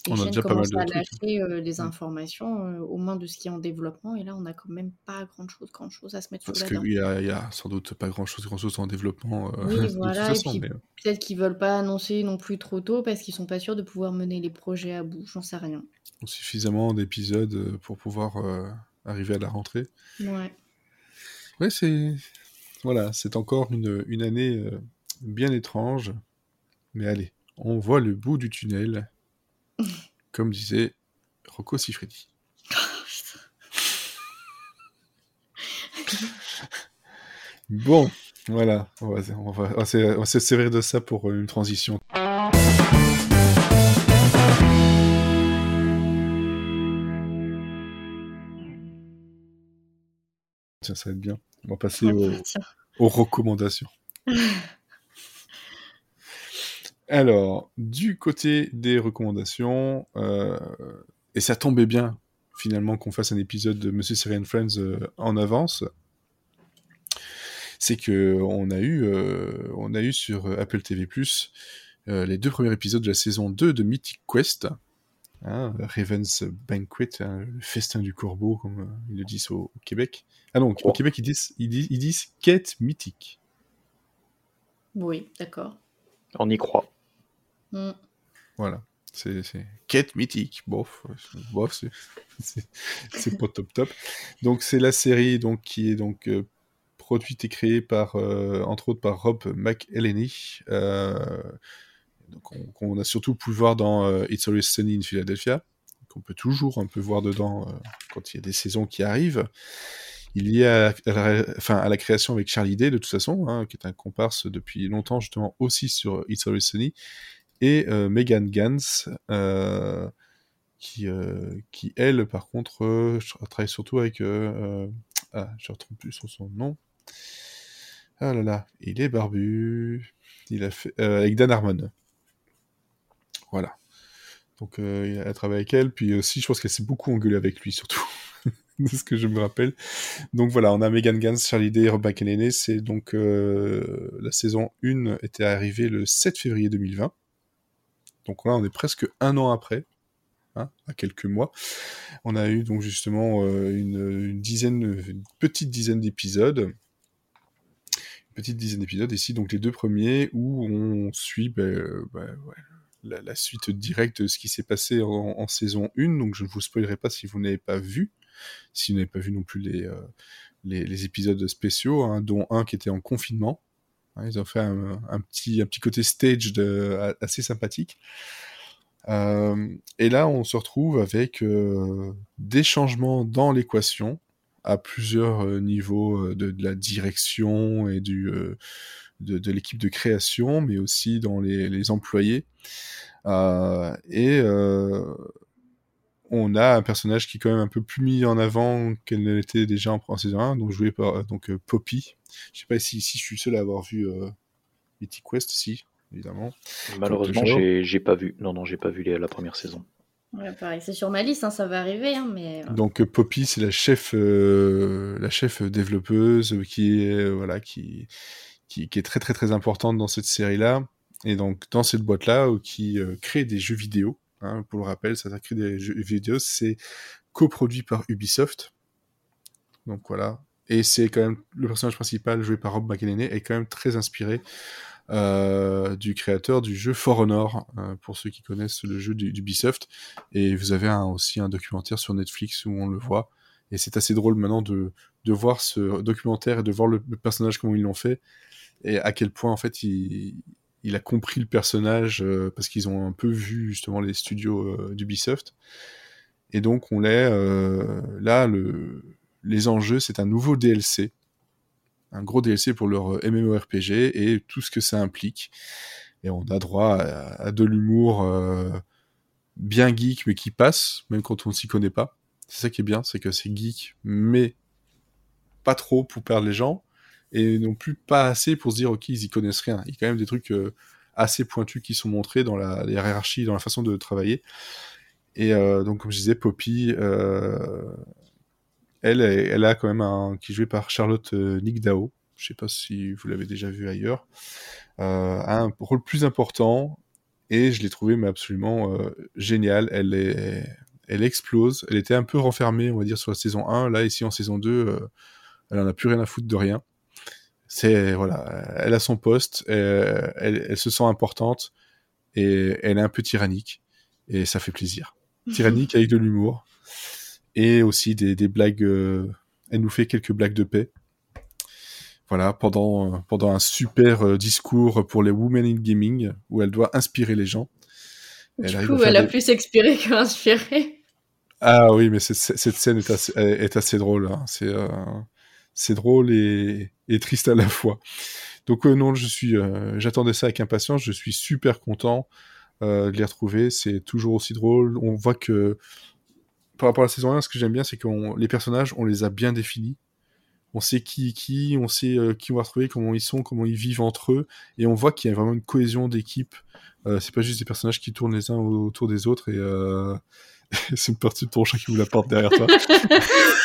euh, on a déjà pas mal de à trucs. lâcher euh, des informations, euh, au moins de ce qui est en développement. Et là, on n'a quand même pas grand-chose, grand-chose à se mettre sous Parce la qu'il dent. y a, il y a sans doute pas grand-chose, grand-chose en développement euh, Oui, [LAUGHS] de toute voilà. Et façon, puis mais peut-être qu'ils veulent pas annoncer non plus trop tôt parce qu'ils sont pas sûrs de pouvoir mener les projets à bout. J'en sais rien. euh, suffisamment d'épisodes euh, pour pouvoir euh, arriver à la rentrée. Ouais. Ouais, c'est voilà, c'est encore une, une année euh, bien étrange, mais allez, on voit le bout du tunnel, comme disait Rocco Siffredi. [LAUGHS] Bon, voilà, on va, on va, on va se- on va se servir de ça pour une transition. Tiens, ça va être bien. On va passer aux recommandations. [LAUGHS] Alors, du côté des recommandations, euh, et ça tombait bien finalement qu'on fasse un épisode de Monsieur Syrian Friends euh, en avance, c'est que on a eu, euh, on a eu sur Apple TV+ euh, les deux premiers épisodes de la saison 2 de Mythic Quest, hein, Raven's Banquet, hein, le festin du corbeau comme ils le disent au, au Québec. Ah non, au. Québec ils disent, ils disent, ils disent quête mythique. Oui, d'accord. On y croit. Mm. Voilà. C'est quête mythique. Bof, bof, c'est- pas top top. Donc c'est la série donc qui est donc euh, produite et créée par, entre autres, par Rob McElhenney. donc on, a surtout pu voir dans It's Always Sunny in Philadelphia, qu'on peut toujours un peu voir dedans quand il y a des saisons qui arrivent. Il y a à la, à la création avec Charlie Day, de toute façon, hein, qui est un comparse depuis longtemps, justement, aussi sur It's Always Sunny, et Megan Gans, qui, qui, elle, par contre, travaille surtout avec ah, je ne retrouve plus sur son nom. Ah là là, il est barbu. Il a fait euh, avec Dan Harmon. Voilà. Donc euh, il a travaillé avec elle, puis aussi je pense qu'elle s'est beaucoup engueulée avec lui surtout. [LAUGHS] de ce que je me rappelle. Donc voilà, on a Megan Gans, Charlie Day, Rob McElhenney. C'est donc euh, la saison 1 était arrivée le 7 février 2020. Donc là, on est presque un an après. Hein, à quelques mois. On a eu donc justement euh, une, dizaine, une petite dizaine d'épisodes. Une petite dizaine d'épisodes ici, donc les deux premiers où on suit ben, euh, ben, la, suite directe de ce qui s'est passé en, saison 1. Donc je ne vous spoilerai pas si vous n'avez pas vu, si vous n'avez pas vu non plus les, euh, épisodes spéciaux, hein, dont un qui était en confinement. Hein, ils ont fait un, petit, un petit côté stage de, assez sympathique. Euh, et là, on se retrouve avec euh, des changements dans l'équation à plusieurs euh, niveaux de, la direction et du, de, l'équipe de création, mais aussi dans les, employés. et on a un personnage qui est quand même un peu plus mis en avant qu'elle ne l'était déjà en, saison 1, donc joué par donc, Poppy. Je sais pas si, si je suis seul à avoir vu Mythic Quest, si évidemment. Malheureusement, j'ai pas vu. Non, non, j'ai pas vu la première saison. Ouais, pareil, c'est sur ma liste, hein, ça va arriver, hein, mais. Euh. Donc Poppy, c'est la chef, euh, la chef développeuse qui est voilà qui, qui, est très très très importante dans cette série-là et donc dans cette boîte-là qui euh, crée des jeux vidéo. Hein, pour le rappel, ça crée des jeux vidéo, c'est coproduit par Ubisoft. Donc voilà, et c'est quand même le personnage principal joué par Rob McElhenney est quand même très inspiré euh, du créateur du jeu For Honor, euh, pour ceux qui connaissent le jeu d'Ubisoft. Et vous avez aussi un documentaire sur Netflix où on le voit. Et c'est assez drôle maintenant de, de voir ce documentaire et de voir le, personnage comment ils l'ont fait et à quel point en fait il, il a compris le personnage euh, parce qu'ils ont un peu vu justement les studios d'Ubisoft. Et donc on l'est là le, les enjeux c'est un nouveau DLC un gros DLC pour leur euh, MMORPG et tout ce que ça implique. Et on a droit à, de l'humour euh, bien geek, mais qui passe, même quand on ne s'y connaît pas. C'est ça qui est bien, c'est que c'est geek, mais pas trop pour perdre les gens, et non plus pas assez pour se dire, ok, ils y connaissent rien. Il y a quand même des trucs euh, assez pointus qui sont montrés dans la, hiérarchie, dans la façon de travailler. Et donc, comme je disais, Poppy, elle, elle a quand même un qui est joué par Charlotte euh, Nigdao. Je sais pas si vous l'avez déjà vu ailleurs. Euh, un rôle plus important et je l'ai trouvé mais absolument euh, génial. Elle elle explose. Elle était un peu renfermée, on va dire, sur la saison 1. Là, ici en saison 2, euh, elle en a plus rien à foutre de rien. C'est voilà, elle a son poste, elle, elle, se sent importante et elle est un peu tyrannique et ça fait plaisir. [LAUGHS] Tyrannique avec de l'humour et aussi des, des blagues. Euh, elle nous fait quelques blagues de paix. Voilà, pendant, euh, pendant un super euh, discours pour les Women in Gaming, où elle doit inspirer les gens. Du coup, elle a plus expiré qu'inspiré. Ah oui, mais cette, cette scène est assez, est assez drôle. Hein. C'est c'est drôle et, triste à la fois. Donc non, je suis, j'attendais ça avec impatience. Je suis super content de les retrouver. C'est toujours aussi drôle. On voit que par rapport à la saison 1, ce que j'aime bien, c'est que les personnages, on les a bien définis. On sait qui est qui, on sait euh, qui on va retrouver, comment ils sont, comment ils vivent entre eux, et on voit qu'il y a vraiment une cohésion d'équipe. Euh, c'est pas juste des personnages qui tournent les uns autour des autres et euh... [LAUGHS] c'est une partie de ton chat qui vous la porte derrière toi. [LAUGHS]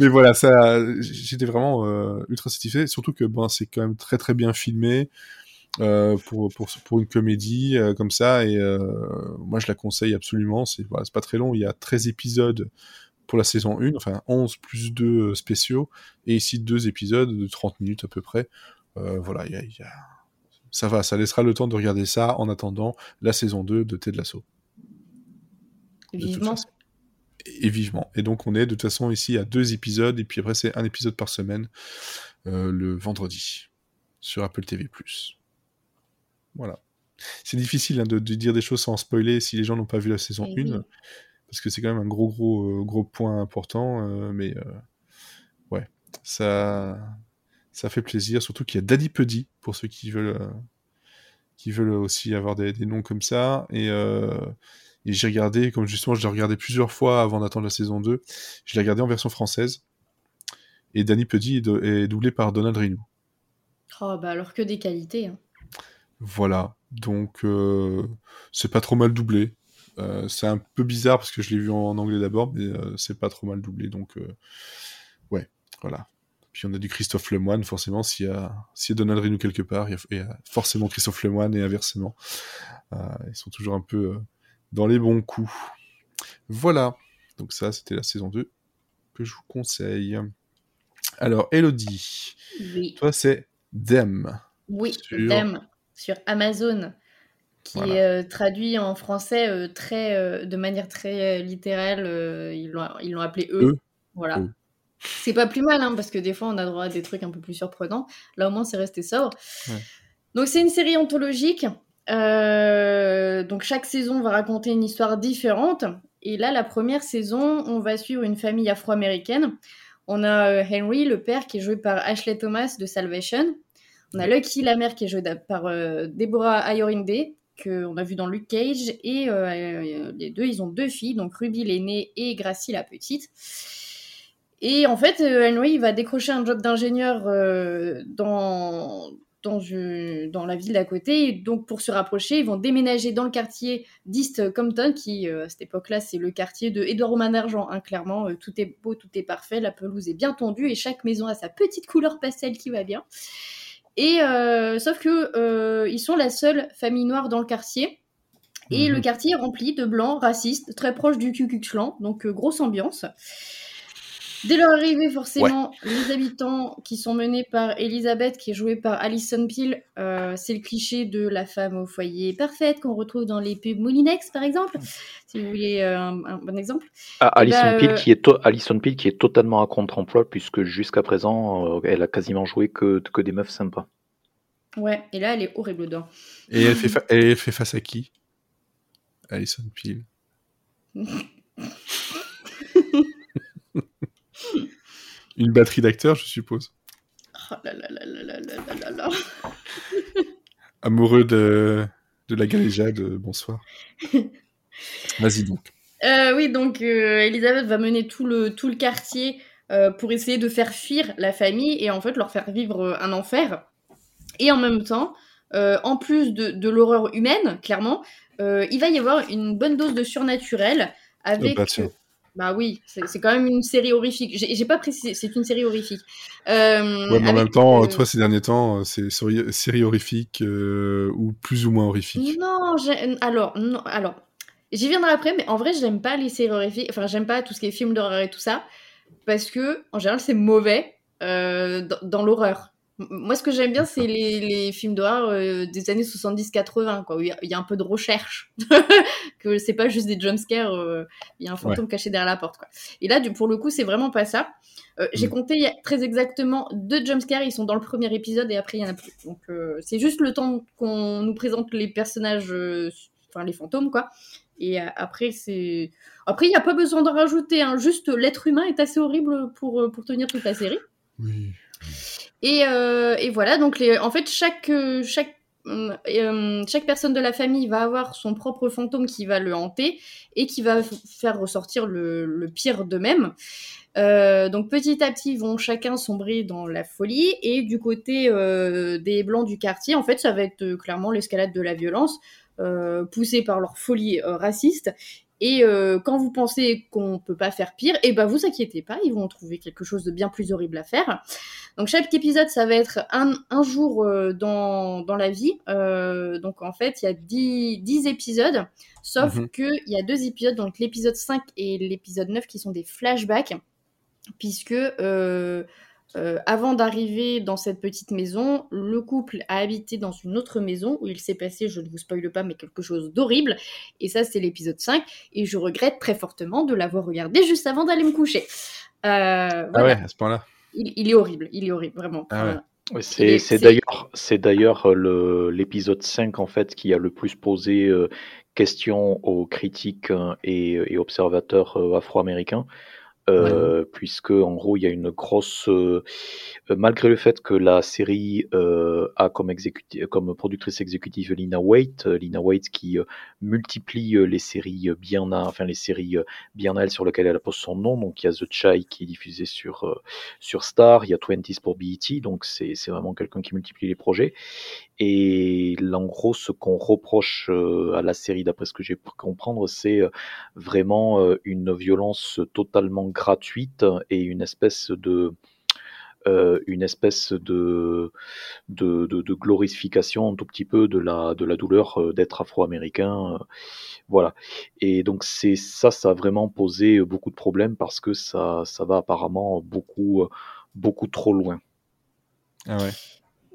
Mais voilà, ça, j'étais vraiment euh, ultra satisfait, surtout que ben c'est quand même très très bien filmé. Euh, pour, pour, pour, une comédie euh, comme ça. Et moi, je la conseille absolument. C'est voilà, pas très long. Il y a 13 épisodes pour la saison 1, enfin 11 plus 2 spéciaux, et ici deux épisodes de 30 minutes à peu près. voilà, y a, y a... ça va, ça laissera le temps de regarder ça en attendant la saison 2 de Ted Lasso. Vivement. Et vivement. Et donc on est de toute façon ici à deux épisodes, et puis après c'est un épisode par semaine euh, le vendredi sur Apple TV+. Voilà. C'est difficile hein, de, dire des choses sans spoiler si les gens n'ont pas vu la saison 1, parce que c'est quand même un gros gros gros point important, mais ouais, ça ça fait plaisir, surtout qu'il y a Daddy Puddy pour ceux qui veulent qui veulent aussi avoir des, noms comme ça. Et, euh, et j'ai regardé, comme justement je l'ai regardé plusieurs fois avant d'attendre la saison 2, je l'ai regardé en version française. Et Danny Puddy est, doublé par Donald Renaud. Oh, bah alors que des qualités. Hein. Voilà, donc euh, c'est pas trop mal doublé. Euh, c'est un peu bizarre parce que je l'ai vu en, anglais d'abord, mais c'est pas trop mal doublé. Donc, ouais, voilà. Puis on a du Christophe Lemoine, forcément, s'il y a, s'il y a Donald Renaud quelque part, il y, a, forcément Christophe Lemoine et inversement. Euh, ils sont toujours un peu euh, dans les bons coups. Voilà. Donc ça, c'était la saison 2 que je vous conseille. Alors, Elodie, oui. toi, c'est Dem. Oui, Dem, sur Amazon, qui est euh, traduit en français très, de manière très littérale. ils, l'ont, appelé eux. Voilà. C'est pas plus mal, hein, parce que des fois, on a droit à des trucs un peu plus surprenants. Là, au moins, c'est resté sobre. Donc, c'est une série anthologique. Euh, donc, chaque saison va raconter une histoire différente. Et là, la première saison, on va suivre une famille afro-américaine. On a euh, Henry, le père, qui est joué par Ashley Thomas de Salvation. On a Lucky, la mère, qui est jouée par euh, Deborah Ayorinde, qu'on a vu dans Luke Cage. Et les deux, ils ont deux filles, donc Ruby l'aînée et Gracie la petite. Et en fait, Henry il va décrocher un job d'ingénieur euh, dans, dans, dans, la ville d'à côté. Et donc, pour se rapprocher, ils vont déménager dans le quartier d'East Compton, qui, euh, à cette époque-là, c'est le quartier de Edouard Romain d'Argent. Hein, clairement, tout est beau, tout est parfait, la pelouse est bien tendue et chaque maison a sa petite couleur pastel qui va bien. Et sauf que ils sont la seule famille noire dans le quartier. Et le mhm. quartier est rempli de blancs racistes, très proches du Ku Klux Klan, donc grosse ambiance. Dès leur arrivée, forcément, les habitants qui sont menés par Elisabeth, qui est jouée par Alison Peel, euh, c'est le cliché de la femme au foyer parfaite qu'on retrouve dans les pubs Moulinex, par exemple, si vous voulez euh, un, bon exemple. Ah, Alison, bah, Peel, euh, qui est Alison Peel qui est totalement à contre-emploi, puisque jusqu'à présent, elle a quasiment joué que, que des meufs sympas. Ouais, et là, elle est horrible dedans. Et elle fait, elle fait face à qui? Alison Peel [LAUGHS] Une batterie d'acteurs, je suppose. Oh là là là là là là là [LAUGHS] Amoureux de, de la galéjade, bonsoir. [LAUGHS] Vas-y donc. Euh, oui, donc euh, Elisabeth va mener tout le, tout le quartier euh, pour essayer de faire fuir la famille et en fait leur faire vivre un enfer. Et en même temps, en plus de, de l'horreur humaine, clairement, il va y avoir une bonne dose de surnaturel avec. Oh, bah, oui, c'est quand même une série horrifique. J'ai pas précisé, c'est une série horrifique. Euh, ouais, mais en même temps, euh, toi, ces derniers temps, euh, c'est série horrifique ou plus ou moins horrifique. Non, alors, non, alors, j'y viendrai après, mais en vrai, j'aime pas les séries horrifiques. Enfin, j'aime pas tout ce qui est film d'horreur et tout ça, parce que en général, c'est mauvais dans l'horreur. Moi, ce que j'aime bien, c'est les, films d'horreur euh, des années 70-80, quoi, où il y, a un peu de recherche, [LAUGHS] que c'est pas juste des jumpscares, euh, il y a un fantôme caché derrière la porte, quoi. Et là, du, pour le coup, c'est vraiment pas ça. Euh, j'ai mm. compté très exactement deux jumpscares, ils sont dans le premier épisode et après, il y en a plus. Donc, c'est juste le temps qu'on nous présente les personnages, enfin, les fantômes, quoi. Et après, c'est. Après, il n'y a pas besoin d'en rajouter, hein. juste l'être humain est assez horrible pour, pour tenir toute la série. Oui. Et, euh, et voilà, donc en fait, chaque, chaque, euh, chaque personne de la famille va avoir son propre fantôme qui va le hanter et qui va faire ressortir le, pire d'eux-mêmes. Euh, donc petit à petit, ils vont chacun sombrer dans la folie. Et du côté euh, des blancs du quartier, en fait, ça va être euh, clairement l'escalade de la violence, euh, poussée par leur folie raciste. Et euh, quand vous pensez qu'on peut pas faire pire, et eh ben vous inquiétez pas, ils vont trouver quelque chose de bien plus horrible à faire. Donc chaque épisode, ça va être un, un jour euh, dans, dans la vie. Euh, donc en fait, il y a 10, 10 épisodes, sauf mhm. que il y a deux épisodes, donc l'épisode 5 et l'épisode 9 qui sont des flashbacks, puisque euh, avant d'arriver dans cette petite maison, le couple a habité dans une autre maison où il s'est passé, je ne vous spoile pas, mais quelque chose d'horrible. Et ça, c'est l'épisode 5. Et je regrette très fortement de l'avoir regardé juste avant d'aller me coucher. Euh, ah ouais, à ce point-là. Il, est horrible, il est horrible, vraiment. Ah c'est d'ailleurs c'est d'ailleurs l'épisode 5 en fait qui a le plus posé question aux critiques et, et observateurs afro-américains euh, puisque en gros il y a une grosse, euh, malgré le fait que la série euh, a comme, comme productrice exécutive Lina Waite, Lina Waite qui multiplie les séries bien, à, enfin les séries bien à elle sur lesquelles elle pose son nom. Donc il y a The Chai qui est diffusé sur sur Star, il y a Twenties pour BET, donc c'est vraiment quelqu'un qui multiplie les projets. Et en gros, ce qu'on reproche à la série, d'après ce que j'ai pu comprendre, c'est vraiment une violence totalement gratuite et une espèce de euh, une espèce de de, de, glorification un tout petit peu de la, de la douleur euh, d'être afro-américain. Euh, voilà. Et donc c'est ça, ça a vraiment posé beaucoup de problèmes parce que ça, ça va apparemment beaucoup, beaucoup trop loin. Ah ouais.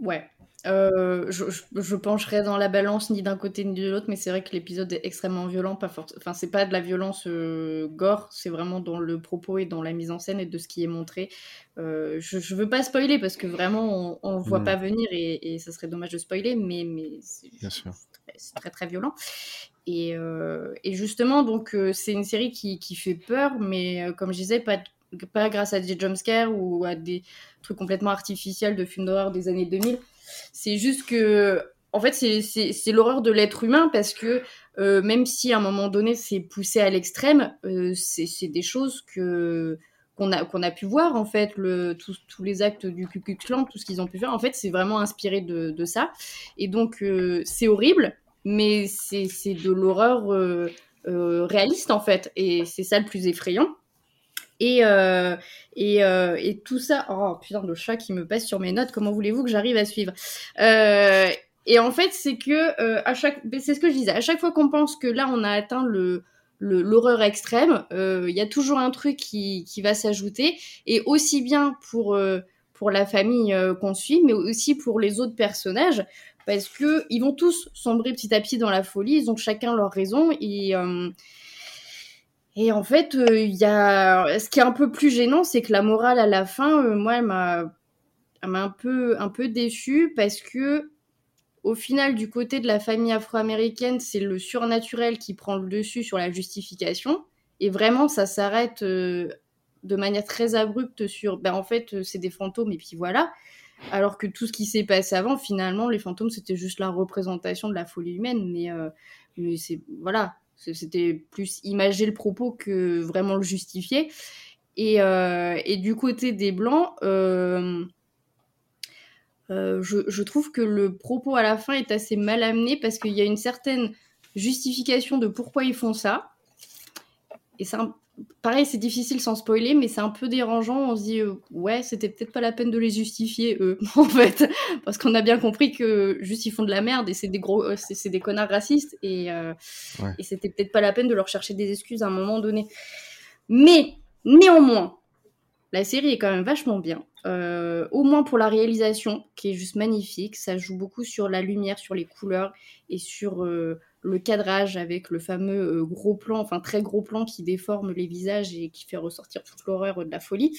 Ouais. Euh, je, je, pencherai dans la balance ni d'un côté ni de l'autre, mais c'est vrai que l'épisode est extrêmement violent. Pas Enfin, c'est pas de la violence euh, gore, c'est vraiment dans le propos et dans la mise en scène et de ce qui est montré. Euh, je, je veux pas spoiler parce que vraiment on, ne voit mm. pas venir et, et, ça serait dommage de spoiler, mais, mais c'est très, très violent. Et, et justement, donc c'est une série qui, qui, fait peur, mais comme je disais, pas, pas grâce à des jumpscares ou à des trucs complètement artificiels de films d'horreur des années 2000 c'est juste que, en fait, c'est l'horreur de l'être humain parce que euh, même si à un moment donné c'est poussé à l'extrême, euh, c'est des choses que qu'on a qu'on a pu voir en fait le tous, les actes du Ku Klux tout ce qu'ils ont pu faire. En fait c'est vraiment inspiré de, de, ça. Et donc euh, c'est horrible mais c'est de l'horreur réaliste en fait. Et c'est ça le plus effrayant et, euh, et, euh, et, tout ça, oh putain, le chat qui me passe sur mes notes, comment voulez-vous que j'arrive à suivre? Euh, Et en fait, c'est que euh, à chaque, c'est ce que je disais, à chaque fois qu'on pense que là on a atteint le l'horreur extrême, il y a toujours un truc qui, qui va s'ajouter, et aussi bien pour pour la famille qu'on suit, mais aussi pour les autres personnages, parce que ils vont tous sombrer petit à petit dans la folie, ils ont chacun leur raison, et et en fait, euh, il y a ce qui est un peu plus gênant, c'est que la morale à la fin, euh, moi, elle m'a, un peu, un peu déçue parce que, au final, du côté de la famille afro-américaine, c'est le surnaturel qui prend le dessus sur la justification. Et vraiment, ça s'arrête euh, de manière très abrupte sur, ben en fait, c'est des fantômes et puis voilà. Alors que tout ce qui s'est passé avant, finalement, les fantômes, c'était juste la représentation de la folie humaine. Mais, mais c'est voilà, c'était plus imager le propos que vraiment le justifier. Et, euh, du côté des Blancs, euh, euh, je, trouve que le propos à la fin est assez mal amené parce qu'il y a une certaine justification de pourquoi ils font ça. Et c'est un, pareil, c'est difficile sans spoiler, mais c'est un peu dérangeant. On se dit, euh, ouais, c'était peut-être pas la peine de les justifier, eux, [LAUGHS] en fait. Parce qu'on a bien compris que juste ils font de la merde et c'est des gros, euh, c'est des connards racistes et, euh, et c'était peut-être pas la peine de leur chercher des excuses à un moment donné. Mais, néanmoins, la série est quand même vachement bien. au moins pour la réalisation, qui est juste magnifique. Ça joue beaucoup sur la lumière, sur les couleurs et sur le cadrage avec le fameux euh, gros plan, enfin très gros plan qui déforme les visages et qui fait ressortir toute l'horreur de la folie.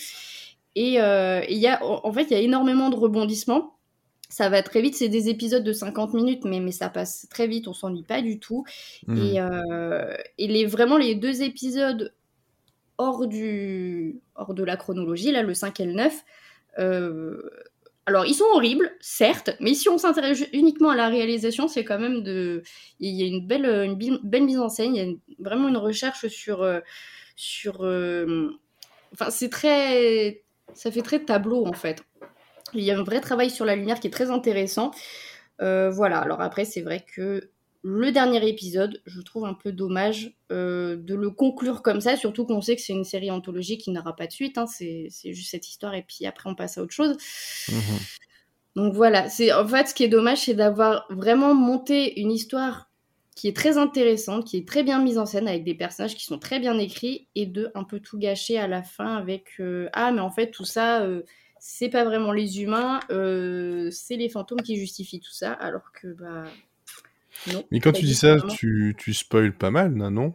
Et euh, il y a, en fait, il y a énormément de rebondissements. Ça va très vite, c'est des épisodes de 50 minutes, mais, mais ça passe très vite, on s'ennuie pas du tout. Mmh. Et, euh, et les, vraiment, les deux épisodes hors, du, hors de la chronologie, là, le 5 et le 9, alors, ils sont horribles, certes, mais si on s'intéresse uniquement à la réalisation, c'est quand même de. Il y a une belle, mise en scène, il y a vraiment une recherche sur. Euh, euh, Enfin, c'est très. Ça fait très tableau, en fait. Il y a un vrai travail sur la lumière qui est très intéressant. Euh, voilà, alors après, c'est vrai que le dernier épisode, je trouve un peu dommage euh, de le conclure comme ça, surtout qu'on sait que c'est une série anthologique qui n'aura pas de suite, hein, c'est juste cette histoire et puis après on passe à autre chose. Mhm. Donc voilà, c'est en fait ce qui est dommage, c'est d'avoir vraiment monté une histoire qui est très intéressante, qui est très bien mise en scène avec des personnages qui sont très bien écrits et de un peu tout gâcher à la fin avec euh, ah mais en fait tout ça euh, c'est pas vraiment les humains, c'est les fantômes qui justifient tout ça, alors que bah non. Mais quand tu dis ça, tu, tu spoil pas mal, non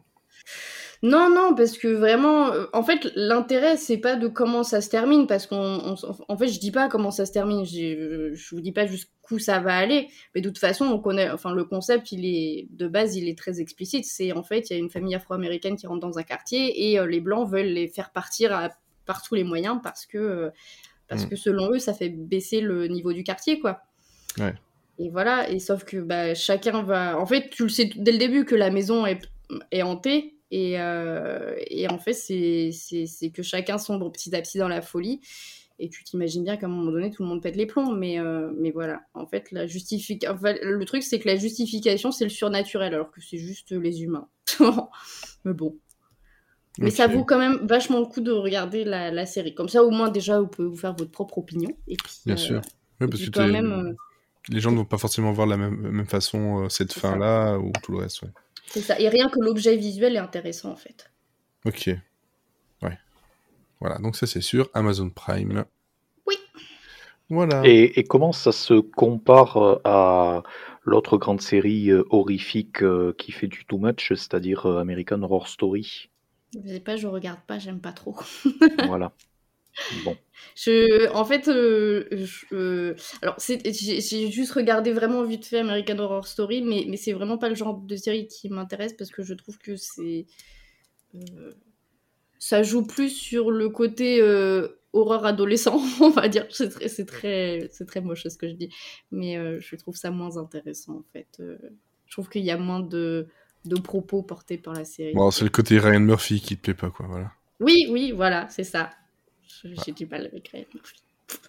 non, non, parce que vraiment, euh, en fait, l'intérêt, c'est pas de comment ça se termine, parce qu'en en fait, je dis pas comment ça se termine, je, je vous dis pas jusqu'où ça va aller, mais de toute façon, on connaît, enfin, le concept, il est, de base, il est très explicite. C'est, en fait, il y a une famille afro-américaine qui rentre dans un quartier et euh, les Blancs veulent les faire partir par tous les moyens parce que, euh, parce mm. que selon eux, ça fait baisser le niveau du quartier, quoi. Ouais. Et voilà, et sauf que bah, chacun va. En fait, tu le sais dès le début que la maison est, est hantée, et, euh, et en fait, c'est que chacun sombre petit à petit dans la folie. Et tu t'imagines bien qu'à un moment donné, tout le monde pète les plombs. Mais, euh, mais voilà, en fait, la justification. le truc, c'est que la justification, c'est le surnaturel, alors que c'est juste les humains. [LAUGHS] mais bon. Mais ça vaut quand même vachement le coup de regarder la, la, série. Comme ça, au moins, déjà, vous pouvez vous faire votre propre opinion. Et puis, bien sûr. Parce que quand même, les gens ne vont pas forcément voir la même, même façon cette fin-là ou tout le reste. Ouais. C'est ça. Et rien que l'objet visuel est intéressant en fait. Ok. Ouais. Voilà, donc ça c'est sûr. Amazon Prime. Oui. Voilà. Et, comment ça se compare euh, à l'autre grande série euh, horrifique euh, qui fait du too much, c'est-à-dire American Horror Story? Je sais pas, je regarde pas, j'aime pas trop. voilà. [LAUGHS] Bon. Je, en fait, euh, euh, alors j'ai juste regardé vraiment vite fait American Horror Story, mais, mais c'est vraiment pas le genre de série qui m'intéresse parce que je trouve que c'est. Euh, ça joue plus sur le côté horreur adolescent, [LAUGHS] on va dire. C'est très, c'est très, très moche ce que je dis, mais je trouve ça moins intéressant en fait. je trouve qu'il y a moins de, de propos portés par la série. Bon, c'est le côté Ryan Murphy qui te plaît pas, quoi, voilà. Oui, oui, voilà, c'est ça. J'ai du mal avec Ryan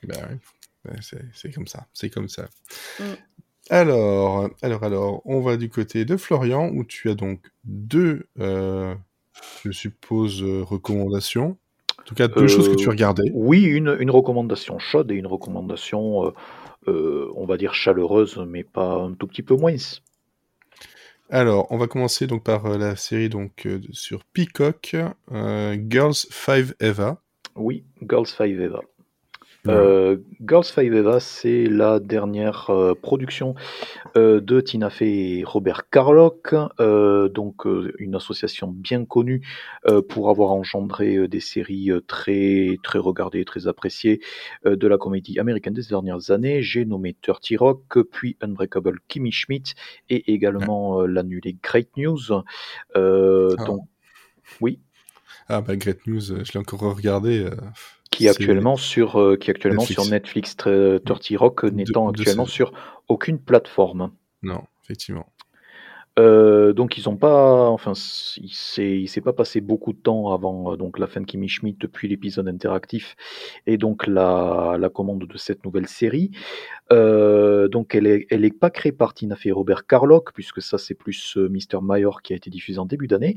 Ben oui, c'est comme ça, c'est comme ça. Mm. Alors, alors, alors, on va du côté de Florian, où tu as donc deux, euh, je suppose, euh, recommandations. En tout cas, deux choses que tu euh, regardais. Oui, une, une recommandation chaude et une recommandation, on va dire chaleureuse, mais pas un tout petit peu moins. Alors, on va commencer donc par la série donc sur Peacock, Girls 5 Eva. Oui, Girls 5 Eva. Euh, Girls 5 Eva, c'est la dernière euh, production euh, de Tina Fey et Robert Carlock, donc une association bien connue pour avoir engendré des séries très très regardées, très appréciées de la comédie américaine des dernières années. J'ai nommé Dirty Rock, puis Unbreakable Kimmy Schmidt et également l'annulé Great News. Ah. Donc, oui. Ah bah Great News, je l'ai encore regardé. qui est actuellement sur, euh, qui est actuellement Netflix. sur Netflix, 30 Rock n'étant actuellement sur aucune plateforme. Non, effectivement. Euh, donc ils ont pas, enfin il s'est, s'est pas passé beaucoup de temps avant euh, donc la fin de Kimi Schmidt depuis l'épisode interactif et donc la, la commande de cette nouvelle série. Euh, donc elle est, elle est pas créée par Tina Fey et Robert Carlock puisque ça c'est plus Mr Mayor qui a été diffusé en début d'année.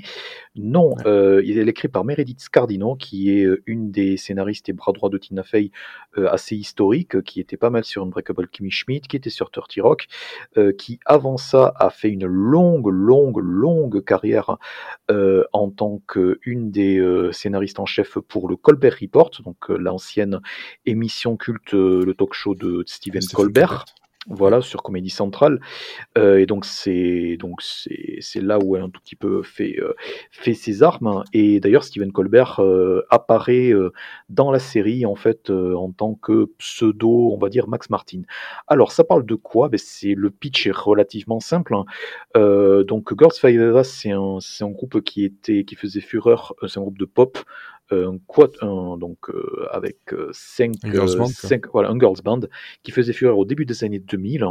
Non, elle est créée par Meredith Scardino qui est une des scénaristes et bras droits de Tina Fey assez historique, qui était pas mal sur Unbreakable Kimmy Schmidt, qui était sur 30 Rock, qui avant ça a fait une longue longue, longue, longue carrière euh, en tant qu'une des euh, scénaristes en chef pour le Colbert Report, donc euh, l'ancienne émission culte, le talk show de Stephen Colbert voilà, sur Comédie Centrale. Euh, et donc c'est donc c'est là où elle a un tout petit peu fait euh, fait ses armes. Et d'ailleurs Stephen Colbert euh, apparaît dans la série en fait en tant que pseudo, on va dire Max Martin. Alors ça parle de quoi? Ben, c'est le pitch est relativement simple. Hein. donc Girls Five c'est un c'est un groupe qui était qui faisait fureur, c'est un groupe de pop un donc euh, avec 5 euh, girls, euh, voilà, un girls band qui faisait fureur au début des années 2000.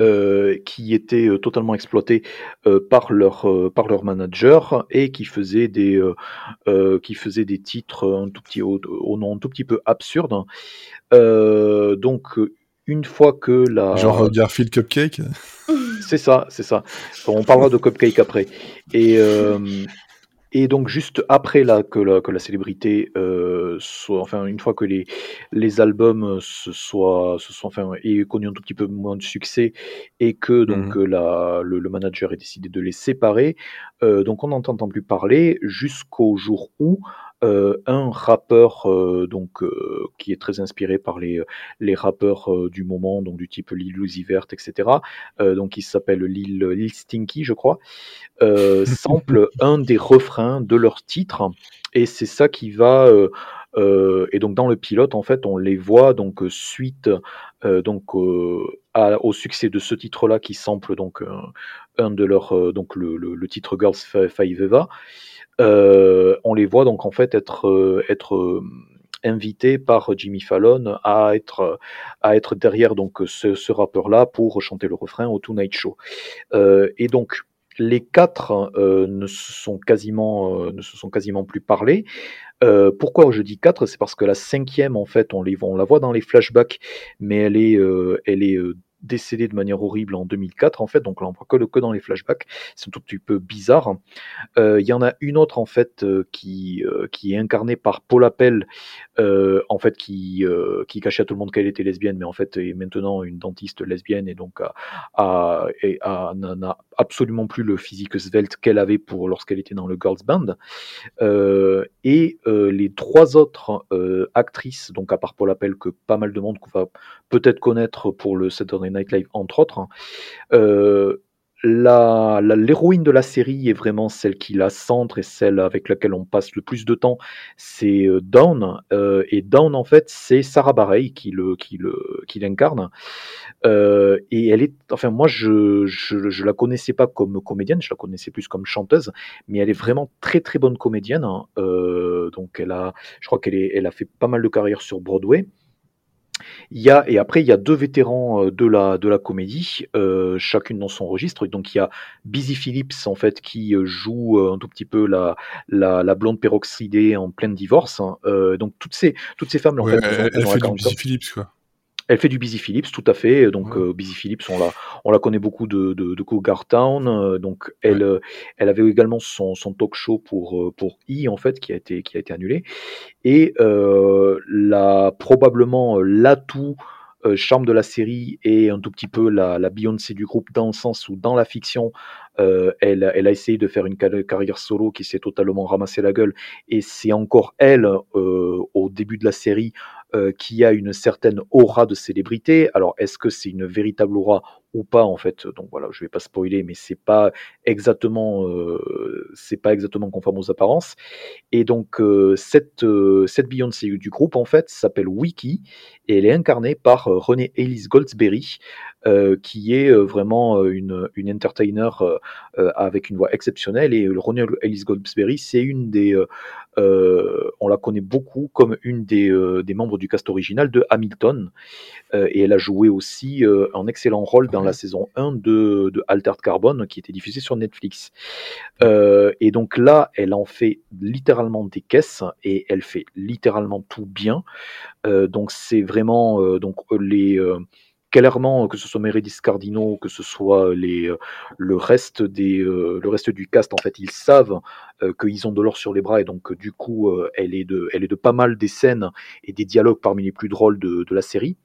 Euh, qui était totalement exploité euh, par leur par leur manager et qui faisait des qui faisait des titres un tout petit au, nom un tout petit peu absurde. donc une fois que la genre Garfield Cupcake? c'est ça, c'est ça. On parlera de Cupcake après. Et et donc juste après là, que, la, que la célébrité euh, soit, enfin une fois que les, les albums se soient, se sont, enfin, aient connu un tout petit peu moins de succès et que donc mmh la, le, manager ait décidé de les séparer, euh, donc on n'entend plus parler jusqu'au jour où un rappeur donc qui est très inspiré par les les rappeurs du moment, donc du type Lil Uzi Vert, etc. donc il s'appelle Lil, Lil Stinky, je crois. [LAUGHS] sample un des refrains de leur titre et c'est ça qui va euh, et donc dans le pilote, en fait, on les voit donc suite euh, donc au succès de ce titre-là qui sample donc un de leurs donc le, le, titre Girls Five Eva. Euh, on les voit donc en fait être être invités par Jimmy Fallon à être à être derrière donc ce, ce rappeur-là pour chanter le refrain au Tonight Show. et donc les quatre ne se sont quasiment ne se sont quasiment plus parlé. Euh, pourquoi je dis 4 C'est parce que la cinquième, en fait, on, les, on la voit dans les flashbacks, mais elle est, euh, elle est euh, décédé de manière horrible en 2004 en fait, donc là on voit que, que dans les flashbacks, c'est un tout petit peu bizarre. Euh, il y en a une autre en fait euh, qui, euh, qui est incarnée par Paul Appel, en fait qui, qui cachait à tout le monde qu'elle était lesbienne, mais en fait est maintenant une dentiste lesbienne et donc n'a absolument plus le physique svelte qu'elle avait pour lorsqu'elle était dans le girls band. et les trois autres actrices, donc à part Paul Appel que pas mal de monde va peut-être connaître pour le Saturday Live, entre autres. Hein. Euh, l'héroïne de la série est vraiment celle qui la centre et celle avec laquelle on passe le plus de temps, c'est euh, Dawn. Euh, et Dawn, en fait, c'est Sarah Bareilles qui le qui le qui l'incarne. et elle est, enfin moi je, je, la connaissais pas comme comédienne, je la connaissais plus comme chanteuse, mais elle est vraiment très très bonne comédienne. Hein. donc elle a, je crois qu'elle elle a fait pas mal de carrière sur Broadway. Il y a, et après, il y a deux vétérans euh, de la, de la comédie, euh, chacune dans son registre. Donc, il y a Busy Phillips, en fait, qui euh, joue un tout petit peu la, la, la blonde peroxydée en plein divorce. Hein. donc, toutes ces, toutes ces femmes, en fait, elle, fait du Busy Phillips, quoi. Elle fait du Busy Phillips, tout à fait. Donc euh, Busy Phillips, on la, on la connaît beaucoup de, de, de Cougar Town. Euh, donc elle, euh, elle avait également son, son talk show pour pour E en fait, qui a été qui a été annulé. Et la probablement l'atout charme de la série et un tout petit peu la, la Beyoncé du groupe dans le sens où dans la fiction, elle, elle, a essayé de faire une carrière solo qui s'est totalement ramassé la gueule et c'est encore elle au début de la série euh, qui a une certaine aura de célébrité. Alors, est-ce que c'est une véritable aura ou pas en fait? Donc voilà, je vais pas spoiler, mais c'est pas exactement, euh, c'est pas exactement conforme aux apparences. Et donc euh, cette cette Beyoncé du groupe en fait s'appelle Wiki et elle est incarnée par Renée Elise Goldsberry, qui est vraiment une, une entertainer avec une voix exceptionnelle. Et Renée Elise Goldsberry, c'est une des euh, on la connaît beaucoup comme une des, euh, des, membres du cast original de Hamilton. Euh, et elle a joué aussi un excellent rôle dans la saison 1 de, de Altered Carbon qui était diffusée sur Netflix. et donc là, elle en fait littéralement des caisses et elle fait littéralement tout bien. donc c'est vraiment donc les clairement, que ce soit Meredith Cardino, que ce soit euh, le, reste des, euh, le reste du cast, en fait, ils savent euh, qu'ils ont de l'or sur les bras et donc du coup, elle, est de, pas mal des scènes et des dialogues parmi les plus drôles de, de la série.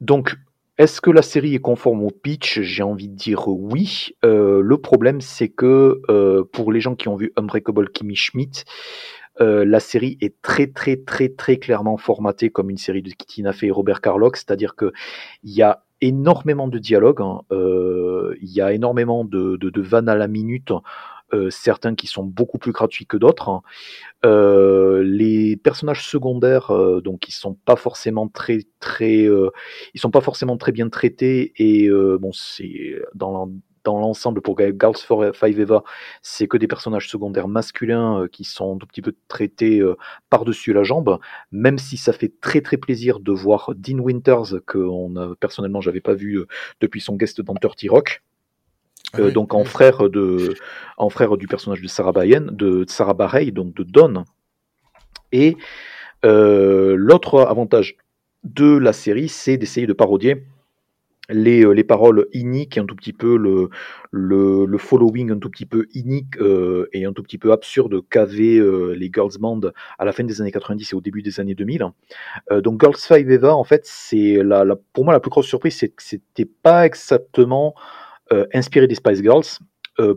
donc, est-ce que la série est conforme au pitch? J'ai envie de dire oui. le problème, c'est que pour les gens qui ont vu Unbreakable Kimmy Schmidt, euh, la série est très très très très clairement formatée comme une série de Tina Fey et Robert Carlock, c'est-à-dire que il y a énormément de dialogues, hein. euh, il y a énormément de, vannes à la minute. Euh, certains qui sont beaucoup plus gratuits que d'autres. Hein. les personnages secondaires, donc ils sont pas forcément très très, ils sont pas forcément très bien traités et bon c'est dans dans l'ensemble pour Girls for Five Eva, c'est que des personnages secondaires masculins euh, qui sont un tout petit peu traités euh, par-dessus la jambe, même si ça fait très très plaisir de voir Dean Winters, que on a, personnellement j'avais pas vu euh, depuis son guest dans Dirty Rock. Ah donc en frère de en frère du personnage de Sarah Bayen, de Sarah Bareilles, donc de Don. Et l'autre avantage de la série, c'est d'essayer de parodier les, euh, les paroles iniques un tout petit peu le, le, le following un tout petit peu inique euh, et un tout petit peu absurde qu'avaient euh, les girls band à la fin des années 90 et au début des années 2000. donc Girls Five Eva, en fait, c'est la, pour moi la plus grosse surprise, c'est que c'était pas exactement inspiré des Spice Girls.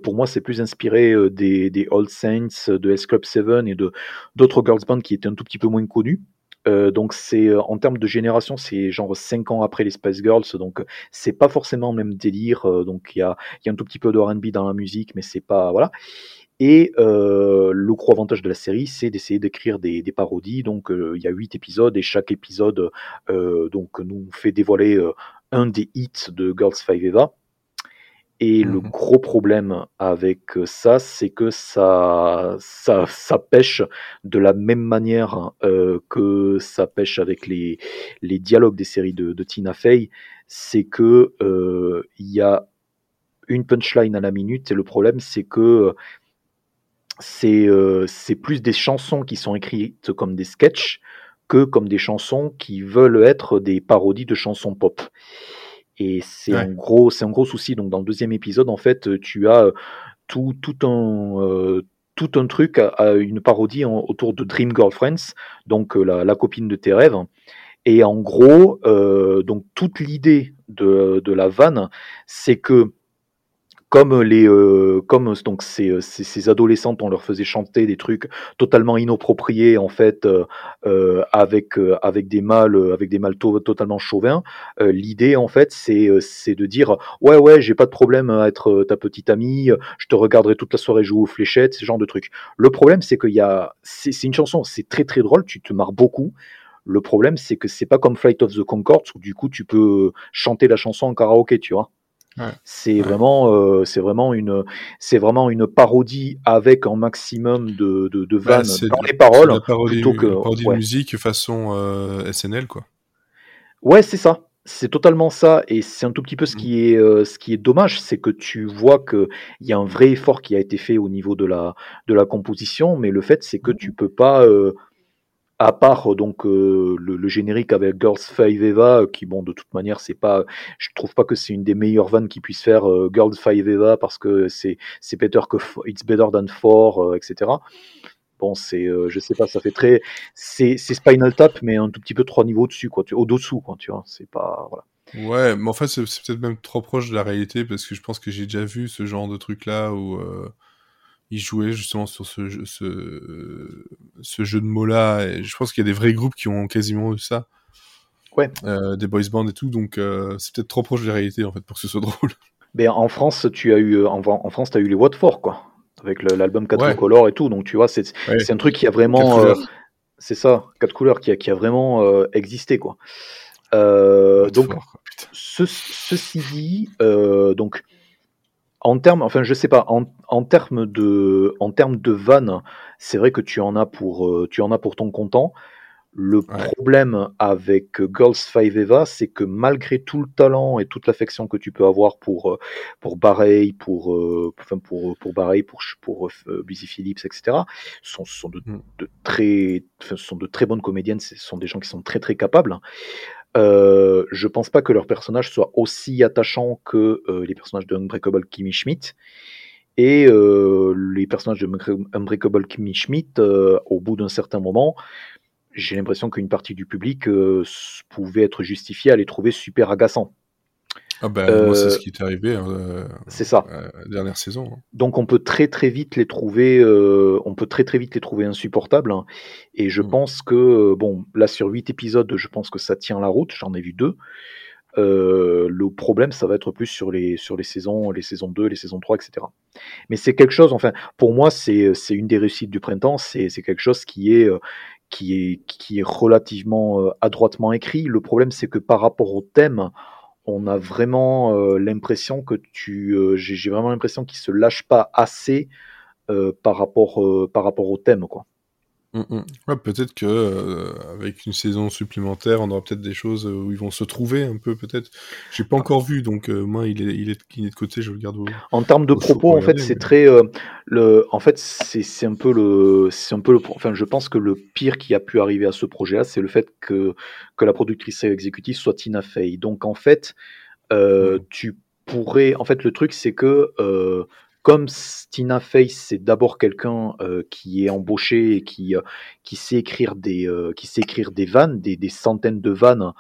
pour moi, c'est plus inspiré des, des Old Saints, de S Club 7 et de d'autres girls bands qui étaient un tout petit peu moins connus. Donc c'est en termes de génération, c'est genre 5 ans après les Spice Girls, donc c'est pas forcément le même délire. donc il y a, y a, un tout petit peu de R&B dans la musique, mais c'est pas voilà. Et euh, le gros avantage de la série, c'est d'essayer d'écrire des, parodies. Donc, euh, il y a huit épisodes et chaque épisode euh, donc nous fait dévoiler un des hits de Girls Five Eva. Et le mmh gros problème avec ça, c'est que ça, ça, ça, pêche de la même manière que ça pêche avec les, les dialogues des séries de, de Tina Fey. C'est que il y a une punchline à la minute. Et le problème, c'est que euh, c'est plus des chansons qui sont écrites comme des sketchs que comme des chansons qui veulent être des parodies de chansons pop. Et c'est un gros, c'est un gros souci. Donc dans le deuxième épisode, en fait, tu as tout, tout un euh, tout un truc à, une parodie autour de Dream Girlfriends, donc euh, la, la, copine de tes rêves. Et en gros, donc toute l'idée de, de la vanne, c'est que comme les euh, comme donc ces, ces, adolescentes on leur faisait chanter des trucs totalement inappropriés en fait euh, euh, avec avec des mâles avec des mâles totalement chauvins. L'idée en fait c'est c'est de dire ouais ouais j'ai pas de problème à être ta petite amie je te regarderai toute la soirée jouer aux fléchettes ce genre de trucs le problème c'est qu'il y a c'est une chanson c'est très très drôle tu te marres beaucoup. Le problème c'est que c'est pas comme Flight of the Concords où du coup tu peux chanter la chanson en karaoké tu vois c'est vraiment, euh, c'est vraiment une, c'est vraiment une parodie avec un maximum de, de, de bah, vannes dans les paroles, parodie, plutôt que parodie de musique façon euh, SNL quoi. Ouais, c'est ça. C'est totalement ça, et c'est un tout petit peu ce mmh. qui est, euh, ce qui est dommage, c'est que tu vois qu'il y a un vrai effort qui a été fait au niveau de la, de la composition, mais le fait c'est que mmh. tu peux pas à part donc euh, le, générique avec Girls Five Eva, euh, qui bon de toute manière c'est pas, je trouve pas que c'est une des meilleures vannes qui puisse faire euh, Girls Five Eva parce que c'est c'est better que It's Better Than Four, etc. Bon c'est, je sais pas, ça fait très, c'est Spinal Tap mais un tout petit peu trois niveaux dessus quoi, au dessous quoi, tu vois, c'est pas. Ouais, mais en fait c'est peut-être même trop proche de la réalité parce que je pense que j'ai déjà vu ce genre de truc là où il jouait justement sur ce jeu, ce, jeu de mots-là. Et je pense qu'il y a des vrais groupes qui ont quasiment eu ça. Ouais. Euh, des boys bands et tout, donc euh, c'est peut-être trop proche de la réalité en fait pour que ce soit [LAUGHS] drôle. Mais en France, tu as eu en, en France, tu as eu les Watford quoi, avec l'album 4 couleurs et tout. Donc tu vois, c'est un truc qui a vraiment, euh, c'est ça, 4 couleurs qui a, qui a vraiment existé quoi. donc ceci dit, donc en termes, enfin, je sais pas, en, en termes de, en termes de vannes, c'est vrai que tu en as pour, euh, tu en as pour ton content. Le problème avec Girls Five Eva, c'est que malgré tout le talent et toute l'affection que tu peux avoir pour euh, pour pour euh, enfin pour pour pour pour Busy Phillips, etc. sont sont de, mm. de très sont de très bonnes comédiennes. Ce sont des gens qui sont très très capables. Euh, je pense pas que leur personnage soit aussi attachant que euh, les personnages de Unbreakable Kimmy Schmidt. Et euh, les personnages de Unbreakable Kimmy Schmidt, au bout d'un certain moment, j'ai l'impression qu'une partie du public pouvait être justifiée à les trouver super agaçants. Ah ben, moi, c'est ce qui est arrivé hein, euh, c'est ça. Euh, dernière saison. Hein. Donc on peut très très vite les trouver, euh, on peut très très vite les trouver insupportables. Hein. et je mm. pense que bon, là sur 8 épisodes, je pense que ça tient la route. J'en ai vu deux. le problème, ça va être plus sur les sur les saisons, les saisons 2, les saisons 3, etc. Mais c'est quelque chose. Enfin, pour moi, c'est c'est une des réussites du printemps. C'est c'est quelque chose qui est qui est qui est relativement adroitement écrit. Le problème, c'est que par rapport au thème on a vraiment euh, l'impression que tu, euh, j'ai vraiment l'impression qu'il se lâche pas assez euh, par rapport par rapport au thème quoi. Mmh, mmh. peut-être que avec une saison supplémentaire, on aura peut-être des choses où ils vont se trouver un peu peut-être. J'ai pas encore vu, donc moi il est, il est, il est de côté, je le garde. en termes de propos, en fait, c'est très le, en fait c'est un peu le, c'est un peu le, enfin je pense que le pire qui a pu arriver à ce projet-là, c'est le fait que que la productrice exécutive soit Tina Fey. Donc en fait, mmh. tu pourrais, en fait le truc c'est que comme Tina Fey, c'est d'abord quelqu'un euh, qui est embauché et qui, euh, qui, sait écrire des, euh, qui sait écrire des vannes, des, des, centaines de vannes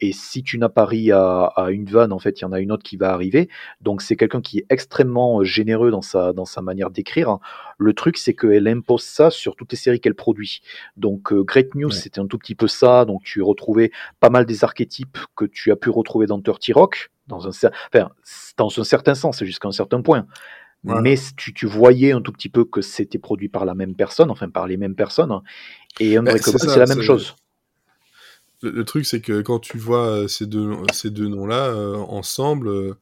et si tu n'as pas ri à, à, une vanne, en fait, il y en a une autre qui va arriver. Donc c'est quelqu'un qui est extrêmement généreux dans sa, dans sa manière d'écrire. Le truc, c'est qu'elle impose ça sur toutes les séries qu'elle produit. Donc Great News, c'était un tout petit peu ça. Donc tu retrouvais pas mal des archétypes que tu as pu retrouver dans Dirty Rock, dans un, enfin, dans un certain sens, jusqu'à un certain point. Mais tu, tu, voyais un tout petit peu que c'était produit par la même personne, enfin par les mêmes personnes. Et un bah, c'est la même chose. Le, truc, c'est que quand tu vois euh, ces deux, ces deux noms-là euh, ensemble, euh,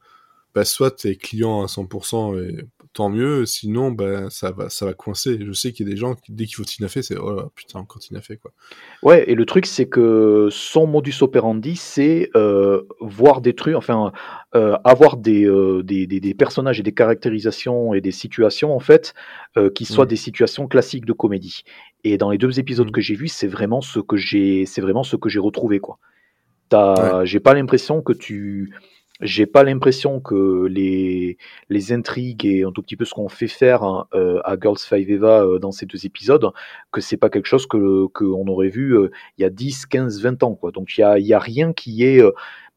bah, soit tu es client à 100% et tant mieux, sinon bah, ça, va, ça va coincer. Je sais qu'il y a des gens, qui, dès qu'il faut Tina Fey, c'est oh putain, encore Tina Fey. Quoi. Ouais, et le truc, c'est que son modus operandi, c'est euh, voir des trucs, enfin, euh, avoir des, euh, des, des, des, personnages et des caractérisations et des situations, en fait, qui soient mmh. des situations classiques de comédie. Et dans les deux épisodes mmh. que j'ai vus, c'est vraiment ce que j'ai, c'est vraiment ce que j'ai retrouvé, quoi. J'ai pas l'impression que tu j'ai pas l'impression que les, les intrigues et un tout petit peu ce qu'on fait faire hein, euh, à Girls Five Eva euh, dans ces deux épisodes, que c'est pas quelque chose que qu'on aurait vu euh, il y a 10, 15, 20 ans. Quoi. Donc il y a, y a rien qui est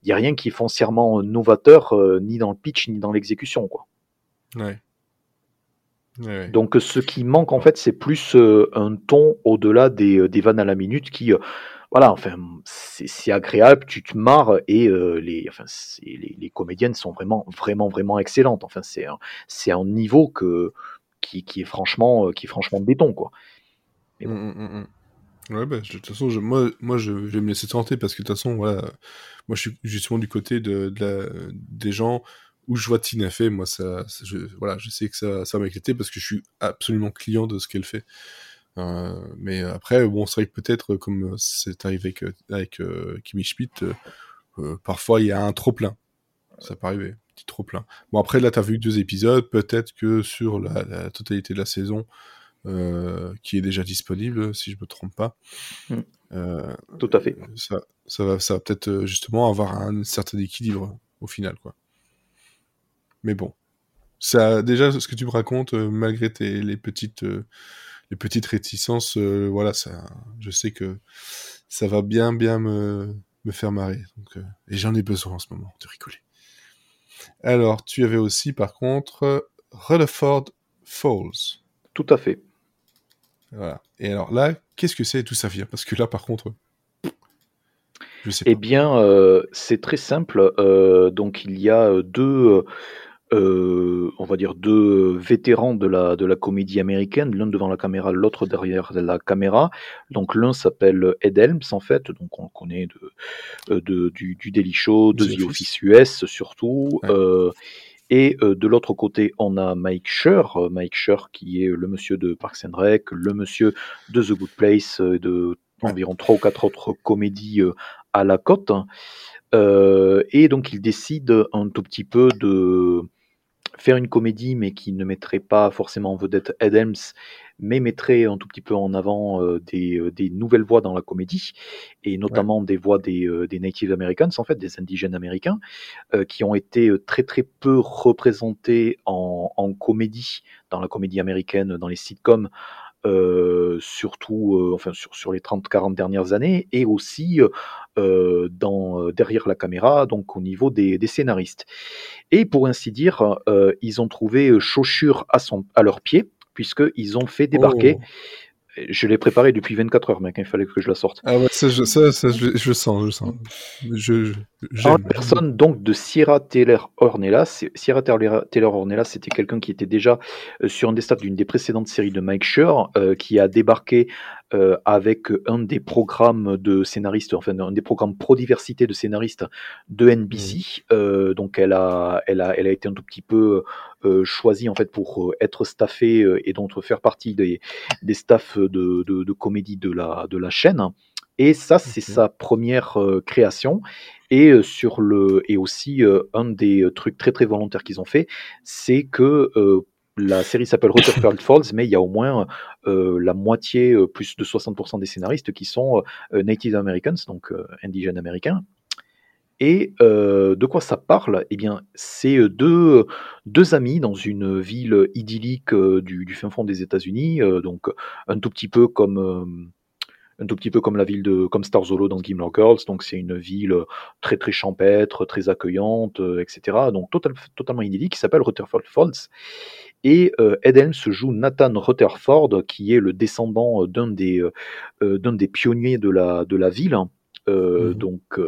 il y a rien qui est foncièrement novateur ni dans le pitch ni dans l'exécution. Quoi. Ouais. Donc ce qui manque en fait, c'est plus un ton au-delà des, des vannes à la minute qui voilà, enfin, c'est agréable, tu te marres et euh, les, enfin, les, les, comédiennes sont vraiment, vraiment, vraiment excellentes. Enfin, c'est un, niveau que, qui, qui, est franchement, euh, qui est franchement béton, quoi. Mais bon. Mmh, mmh, mmh, ouais, bah, de toute façon, je, moi, moi je, vais me laisser tenter parce que de toute façon, voilà, moi, je suis justement du côté de, de la, des gens où je vois Tina fait, moi, ça, je, voilà, je sais que ça, ça va parce que je suis absolument client de ce qu'elle fait. Euh, mais après, bon, c'est vrai que peut-être, comme c'est arrivé avec, avec euh, Kimi Schmidt, euh, parfois il y a un trop plein. Ça peut arriver, petit trop plein. Bon, après, là, tu as vu deux épisodes, peut-être que sur la, la, totalité de la saison, qui est déjà disponible, si je me trompe pas. Mmh. Tout à fait. Ça, ça va, ça va peut-être justement avoir un certain équilibre au final, quoi. Mais bon, ça, déjà, ce que tu me racontes, malgré tes, les petites les petites réticences, euh, voilà, ça, je sais que ça va bien, bien me, me faire marrer. Donc, euh, et j'en ai besoin en ce moment de rigoler. Alors, tu avais aussi, par contre, Rutherford Falls. Tout à fait. Voilà. Et alors là, qu'est-ce que c'est tout ça vient? Parce que là, par contre, je sais eh bien, euh, c'est très simple. donc, il y a deux euh, on va dire deux vétérans de la, de la comédie américaine, l'un devant la caméra, l'autre derrière la caméra. Donc l'un s'appelle Ed Helms en fait, donc on le connaît de, euh, de du, du, Daily Show, de The Office, US surtout. Euh, et de l'autre côté, on a Mike Schur, Mike Schur qui est le monsieur de Parks and Rec, le monsieur de The Good Place, de environ trois ou quatre autres comédies à la côte. et donc il décide un tout petit peu de faire une comédie, mais qui ne mettrait pas forcément en vedette Adams, mais mettrait un tout petit peu en avant euh, des, euh, des, nouvelles voix dans la comédie, et notamment des voix des, euh, des, Native Americans, en fait, des indigènes américains, qui ont été très très peu représentés en, en, comédie, dans la comédie américaine, dans les sitcoms, euh, surtout euh, enfin sur, sur les 30-40 dernières années, et aussi euh, dans, derrière la caméra, donc au niveau des, des scénaristes. Et pour ainsi dire, ils ont trouvé chaussures à, son, à leurs pieds, puisqu'ils ont fait débarquer oh. Je l'ai préparé depuis 24 heures, mec. Il fallait que je la sorte. Ah ouais, ça, je, ça, ça, je, je sens, je sens. Je, en personne donc de Sierra Taylor Ornelas. Sierra Taylor Ornelas, c'était quelqu'un qui était déjà euh, sur un des stades d'une des précédentes séries de Mike Schur, euh, qui a débarqué euh, avec un des programmes de scénaristes, enfin un des programmes pro-diversité de scénaristes de NBC. Euh, donc elle a, elle, a, elle a été un tout petit peu choisie en fait pour être staffée et donc faire partie des, des staffs de, de, de, comédie de la, de la chaîne. Et ça, c'est sa première création. Et sur le et aussi un des trucs très très volontaires qu'ils ont fait, c'est que la série s'appelle Rutherford [LAUGHS] Falls, mais il y a au moins euh, la moitié, euh, plus de 60% des scénaristes qui sont euh, Native Americans, donc indigènes américains. Et de quoi ça parle? Eh bien, c'est deux, deux amis dans une ville idyllique du, fin fond des États-Unis, donc un tout petit peu comme un tout petit peu comme la ville de comme Starzolo dans Gimler Girls. Donc c'est une ville très très champêtre, très accueillante, etc. Donc totalement idyllique, qui s'appelle Rutherford Falls. Et euh, Ed Helms joue Nathan Rutherford, qui est le descendant d'un des, d'un des pionniers de la, de la ville. Mmh donc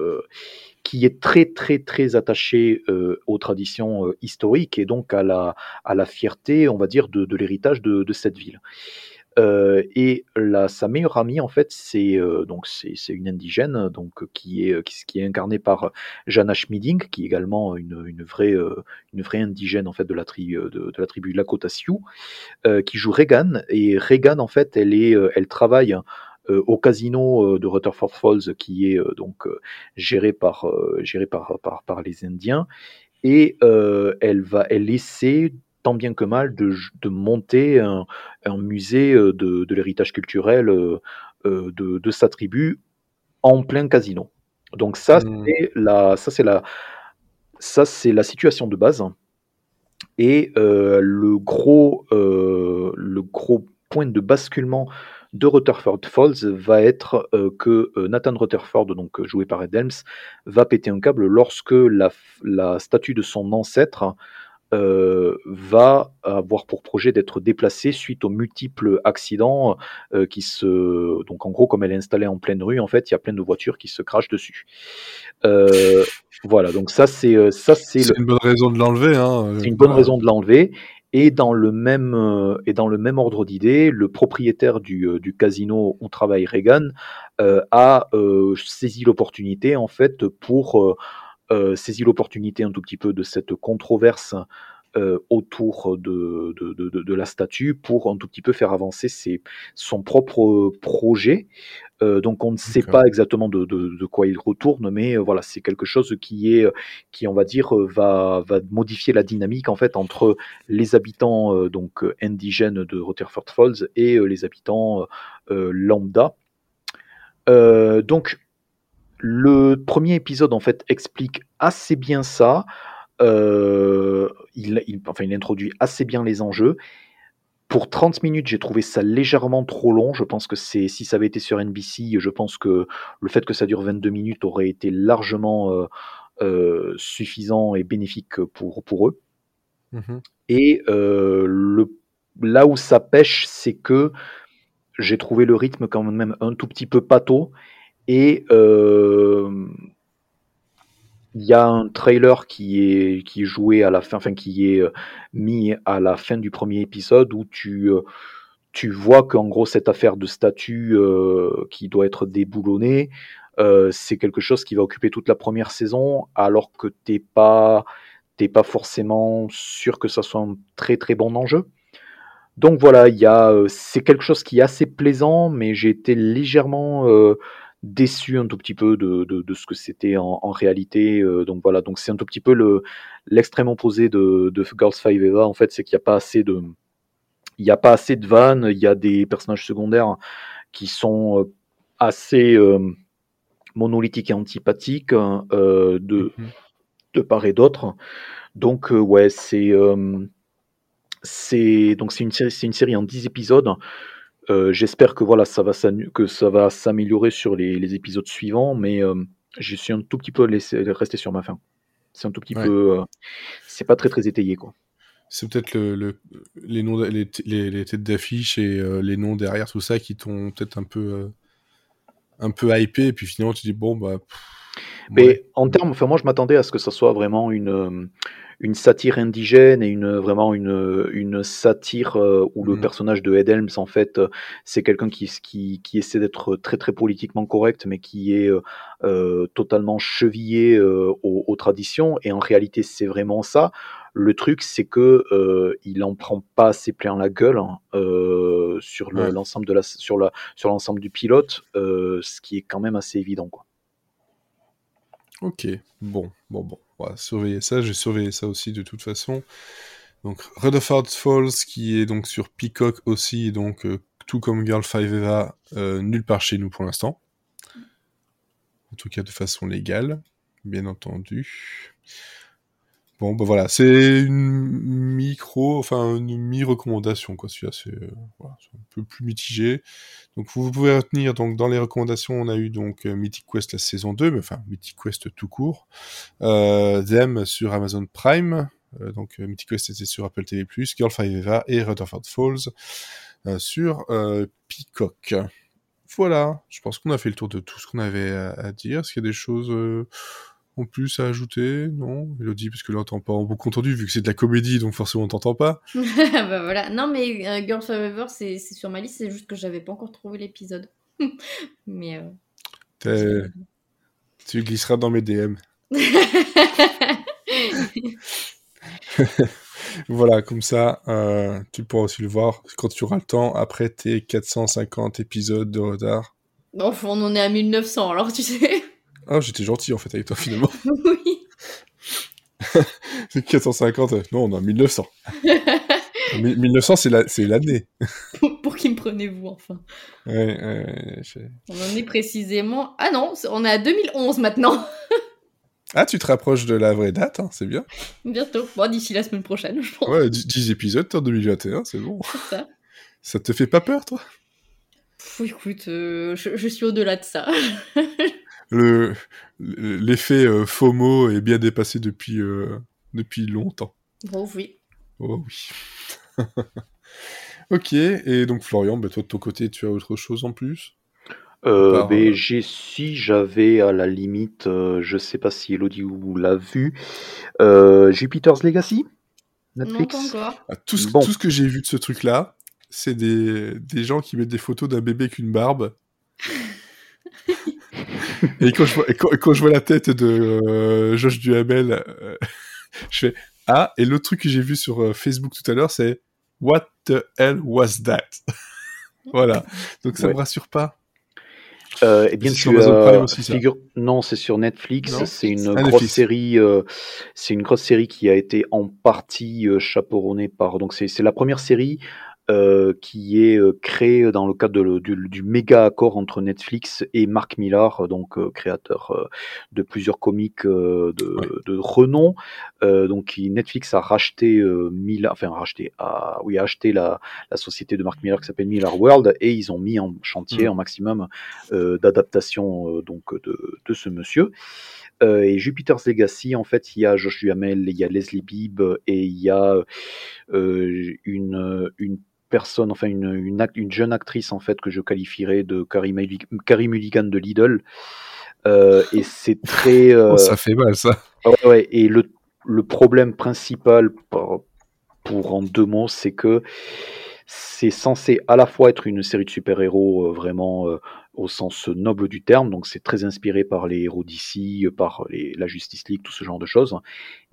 qui est très très très attaché euh, aux traditions euh, historiques et donc à la, à la fierté, on va dire, de, l'héritage de, cette ville. Euh, et la, sa meilleure amie, en fait, c'est donc c'est une indigène, donc qui est qui, est incarnée par Jana Schmiding, qui est également une, une vraie une vraie indigène en fait de la tribu de, de, la tribu Lakota Sioux, qui joue Regan. Et Regan, en fait, elle est elle travaille au casino euh, de Rutherford Falls qui est euh, donc géré par géré par, par, par les Indiens et elle va elle essaie tant bien que mal de, de monter un, un, musée de, de l'héritage culturel de, de, sa tribu en plein casino. Donc ça mmh. c'est la ça c'est la ça c'est la situation de base et euh, le gros euh, le gros point de basculement de Rutherford Falls va être euh, que euh, Nathan Rutherford, donc euh, joué par Ed Helms, va péter un câble lorsque la, la statue de son ancêtre va avoir pour projet d'être déplacée suite aux multiples accidents qui se donc en gros comme elle est installée en pleine rue en fait il y a plein de voitures qui se crachent dessus. Voilà donc ça c'est ça c'est une bonne raison de l'enlever hein, c'est une bonne raison de l'enlever et dans le même, euh, et dans le même ordre d'idée, le propriétaire du, euh, du, casino où travaille Reagan euh, a saisi l'opportunité en fait pour saisi l'opportunité un tout petit peu de cette controverse autour de, de, de, de, la statue pour un tout petit peu faire avancer ses, son propre projet euh, donc on ne sait pas exactement de, quoi il retourne, mais euh, voilà, c'est quelque chose qui est, qui on va dire, euh, va, va modifier la dynamique en fait entre les habitants donc indigènes de Rutherford Falls et les habitants lambda. donc le premier épisode en fait explique assez bien ça. Il, il, enfin, il introduit assez bien les enjeux pour 30 minutes, j'ai trouvé ça légèrement trop long. Je pense que c'est si ça avait été sur NBC, je pense que le fait que ça dure 22 minutes aurait été largement euh, euh, suffisant et bénéfique pour, pour eux. Mmh et euh, le, là où ça pêche, c'est que j'ai trouvé le rythme quand même un tout petit peu pâteau et il y a un trailer qui est, joué à la fin, qui est euh, mis à la fin du premier épisode où tu, euh, tu vois qu'en gros cette affaire de statut euh, qui doit être déboulonnée, c'est quelque chose qui va occuper toute la première saison alors que t'es pas t'es pas forcément sûr que ça soit un très très bon enjeu. Donc voilà, c'est quelque chose qui est assez plaisant, mais j'ai été légèrement déçu un tout petit peu de, de, ce que c'était en, réalité. Euh, donc voilà, donc c'est un tout petit peu le l'extrême opposé de, de Girls Five Eva. En fait, c'est qu'il n'y a pas assez de il n'y a pas assez de vannes. Il y a des personnages secondaires qui sont euh, assez euh, monolithiques et antipathiques hein, de mm-hmm. de part et d'autre. Donc ouais, c'est c'est donc c'est une série c'est une série en 10 épisodes euh, j'espère que voilà, ça va que ça va s'améliorer sur les, épisodes suivants, mais euh, je suis un tout petit peu laissé rester sur ma fin. C'est un tout petit peu, euh, c'est pas très très étayé quoi. C'est peut-être le, les noms, les, les, têtes d'affiche et les noms derrière tout ça qui t'ont peut-être un peu, un peu hypé, et puis finalement tu dis bon bah. Mais en termes, enfin moi je m'attendais à ce que ça soit vraiment une une satire indigène et une vraiment une, une satire euh, où le mmh. personnage de Ed Helms en fait euh, c'est quelqu'un qui, qui, qui essaie d'être très très politiquement correct mais qui est euh, totalement chevillé aux, traditions. Et en réalité c'est vraiment ça. Le truc c'est que il en prend pas assez plein la gueule hein, sur l'ensemble de la sur la sur l'ensemble du pilote ce qui est quand même assez évident quoi Ok, bon, bon, bon. On va surveiller ça. J'ai surveillé ça aussi de toute façon. Donc, Rutherford Falls, qui est donc sur Peacock aussi, donc euh, tout comme Girl 5 Eva, euh, nulle part chez nous pour l'instant. En tout cas, de façon légale, bien entendu. Bon, bah voilà, c'est une micro, enfin une mi-recommandation quoi. Celui-là c'est euh, un peu plus mitigé. Donc vous, pouvez retenir donc dans les recommandations on a eu donc Mythic Quest la saison 2, mais enfin Mythic Quest tout court. Them sur Amazon Prime. donc Mythic Quest était sur Apple TV+, Girl 5 Eva et Rutherford Falls sur Peacock. Voilà, je pense qu'on a fait le tour de tout ce qu'on avait à, dire. Est-ce qu'il y a des choses euh, en plus à ajouter Non? Elodie, parce que là, on t'entend pas en beaucoup entendu, vu que c'est de la comédie, donc forcément, on t'entend pas. [LAUGHS] bah voilà. Non, mais euh, Girls Forever, c'est sur ma liste, c'est juste que j'avais pas encore trouvé l'épisode. [LAUGHS] mais... Euh, tu glisseras dans mes DM. [LAUGHS] voilà, comme ça, euh, tu pourras aussi le voir quand tu auras le temps après tes 450 épisodes de retard. Enfin, on en est à 1900 alors, tu sais. Ah, j'étais gentil en fait avec toi finalement. [LAUGHS] oui. [LAUGHS] c'est 450, euh, non, on est à 1900. 1900, c'est l'année. [LAUGHS] pour, qui me prenez-vous enfin ouais, ouais, On en est précisément. Ah non, on est à 2011 maintenant. Ah, tu te rapproches de la vraie date, hein, c'est bien. Bientôt, bon, d'ici la semaine prochaine, je pense. Ouais, 10 épisodes en 2021, c'est bon. ça. ça te fait pas peur, toi? Écoute, euh, je, suis au-delà de ça. Le L'effet euh, FOMO est bien dépassé depuis, euh, depuis longtemps. Oh oui. Oh oui. [LAUGHS] ok, et donc Florian, bah, toi de ton côté, tu as autre chose en plus? Euh, ben, j'ai si j'avais à la limite, euh, je sais pas si Elodie vous l'a vu, euh, Jupiter's Legacy Netflix. Non, pas encore. Ah, tout, ce, tout ce que j'ai vu de ce truc-là, c'est des, des gens qui mettent des photos d'un bébé avec une barbe. [LAUGHS] [LAUGHS] et, quand je vois, quand, je vois la tête de euh, Josh Duhamel, euh, [LAUGHS] je fais Ah, et l'autre truc que j'ai vu sur euh, Facebook tout à l'heure, c'est What the hell was that? [LAUGHS] Voilà. Donc ça me rassure pas. Euh, eh bien, tu euh, figure... Non, c'est sur Netflix. C'est une grosse série. Euh, c'est une grosse série qui a été en partie chaperonnée par. Donc c'est la première série euh, qui est euh, créé dans le cadre du, du, méga accord entre Netflix et Mark Millar, donc euh, créateur de plusieurs comics de, de, renom. donc Netflix a racheté Millar, enfin racheté, a, oui, a acheté la, la société de Mark Millar qui s'appelle Millar World et ils ont mis en chantier un mm. maximum d'adaptation donc de, de ce monsieur. Euh, et Jupiter's Legacy, en fait, il y a Josh Duhamel, il y a Leslie Bibb et il y a euh, une, une personne, enfin une, une, jeune actrice en fait que je qualifierais de Carrie, Mulligan de Lidl. Euh, et c'est très. [LAUGHS] Euh, oh, ça fait mal ça. Ouais, et le, le problème principal pour, pour en deux mots, c'est que c'est censé à la fois être une série de super-héros euh, vraiment au sens noble du terme, donc c'est très inspiré par les héros d'ici, par les, la Justice League, tout ce genre de choses,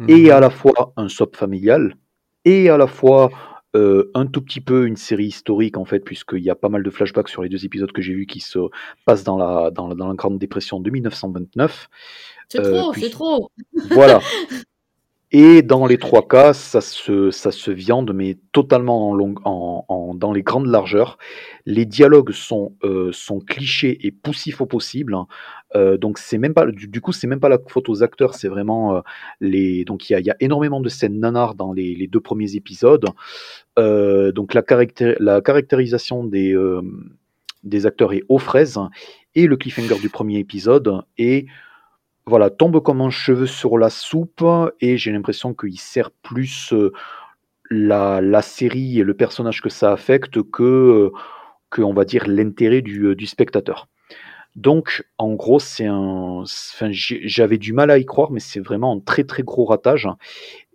et mhm. à la fois un soap familial, et à la fois euh, un tout petit peu une série historique en fait, puisqu'il y a pas mal de flashbacks sur les deux épisodes que j'ai vus qui se passent dans la, dans la, dans la Grande Dépression de 1929. C'est trop, euh, c'est trop. Voilà. [LAUGHS] Et dans les trois cas, ça se, ça se viande, mais totalement en en, dans les grandes largeurs. Les dialogues sont, euh, sont clichés et poussifs au possible. Hein. Euh, donc c'est même pas, du, coup, c'est même pas la faute aux acteurs, c'est vraiment euh, les. Donc il y a, y a, énormément de scènes nanars dans les, les deux premiers épisodes. Donc la, la caractérisation des, des acteurs est aux fraises et le cliffhanger du premier épisode est voilà, tombe comme un cheveu sur la soupe et j'ai l'impression qu'il sert plus euh, la, série et le personnage que ça affecte que, euh, que on va dire, l'intérêt du, euh, du, spectateur. Donc, en gros, c'est un. Enfin, j'avais du mal à y croire, mais c'est vraiment un très très gros ratage.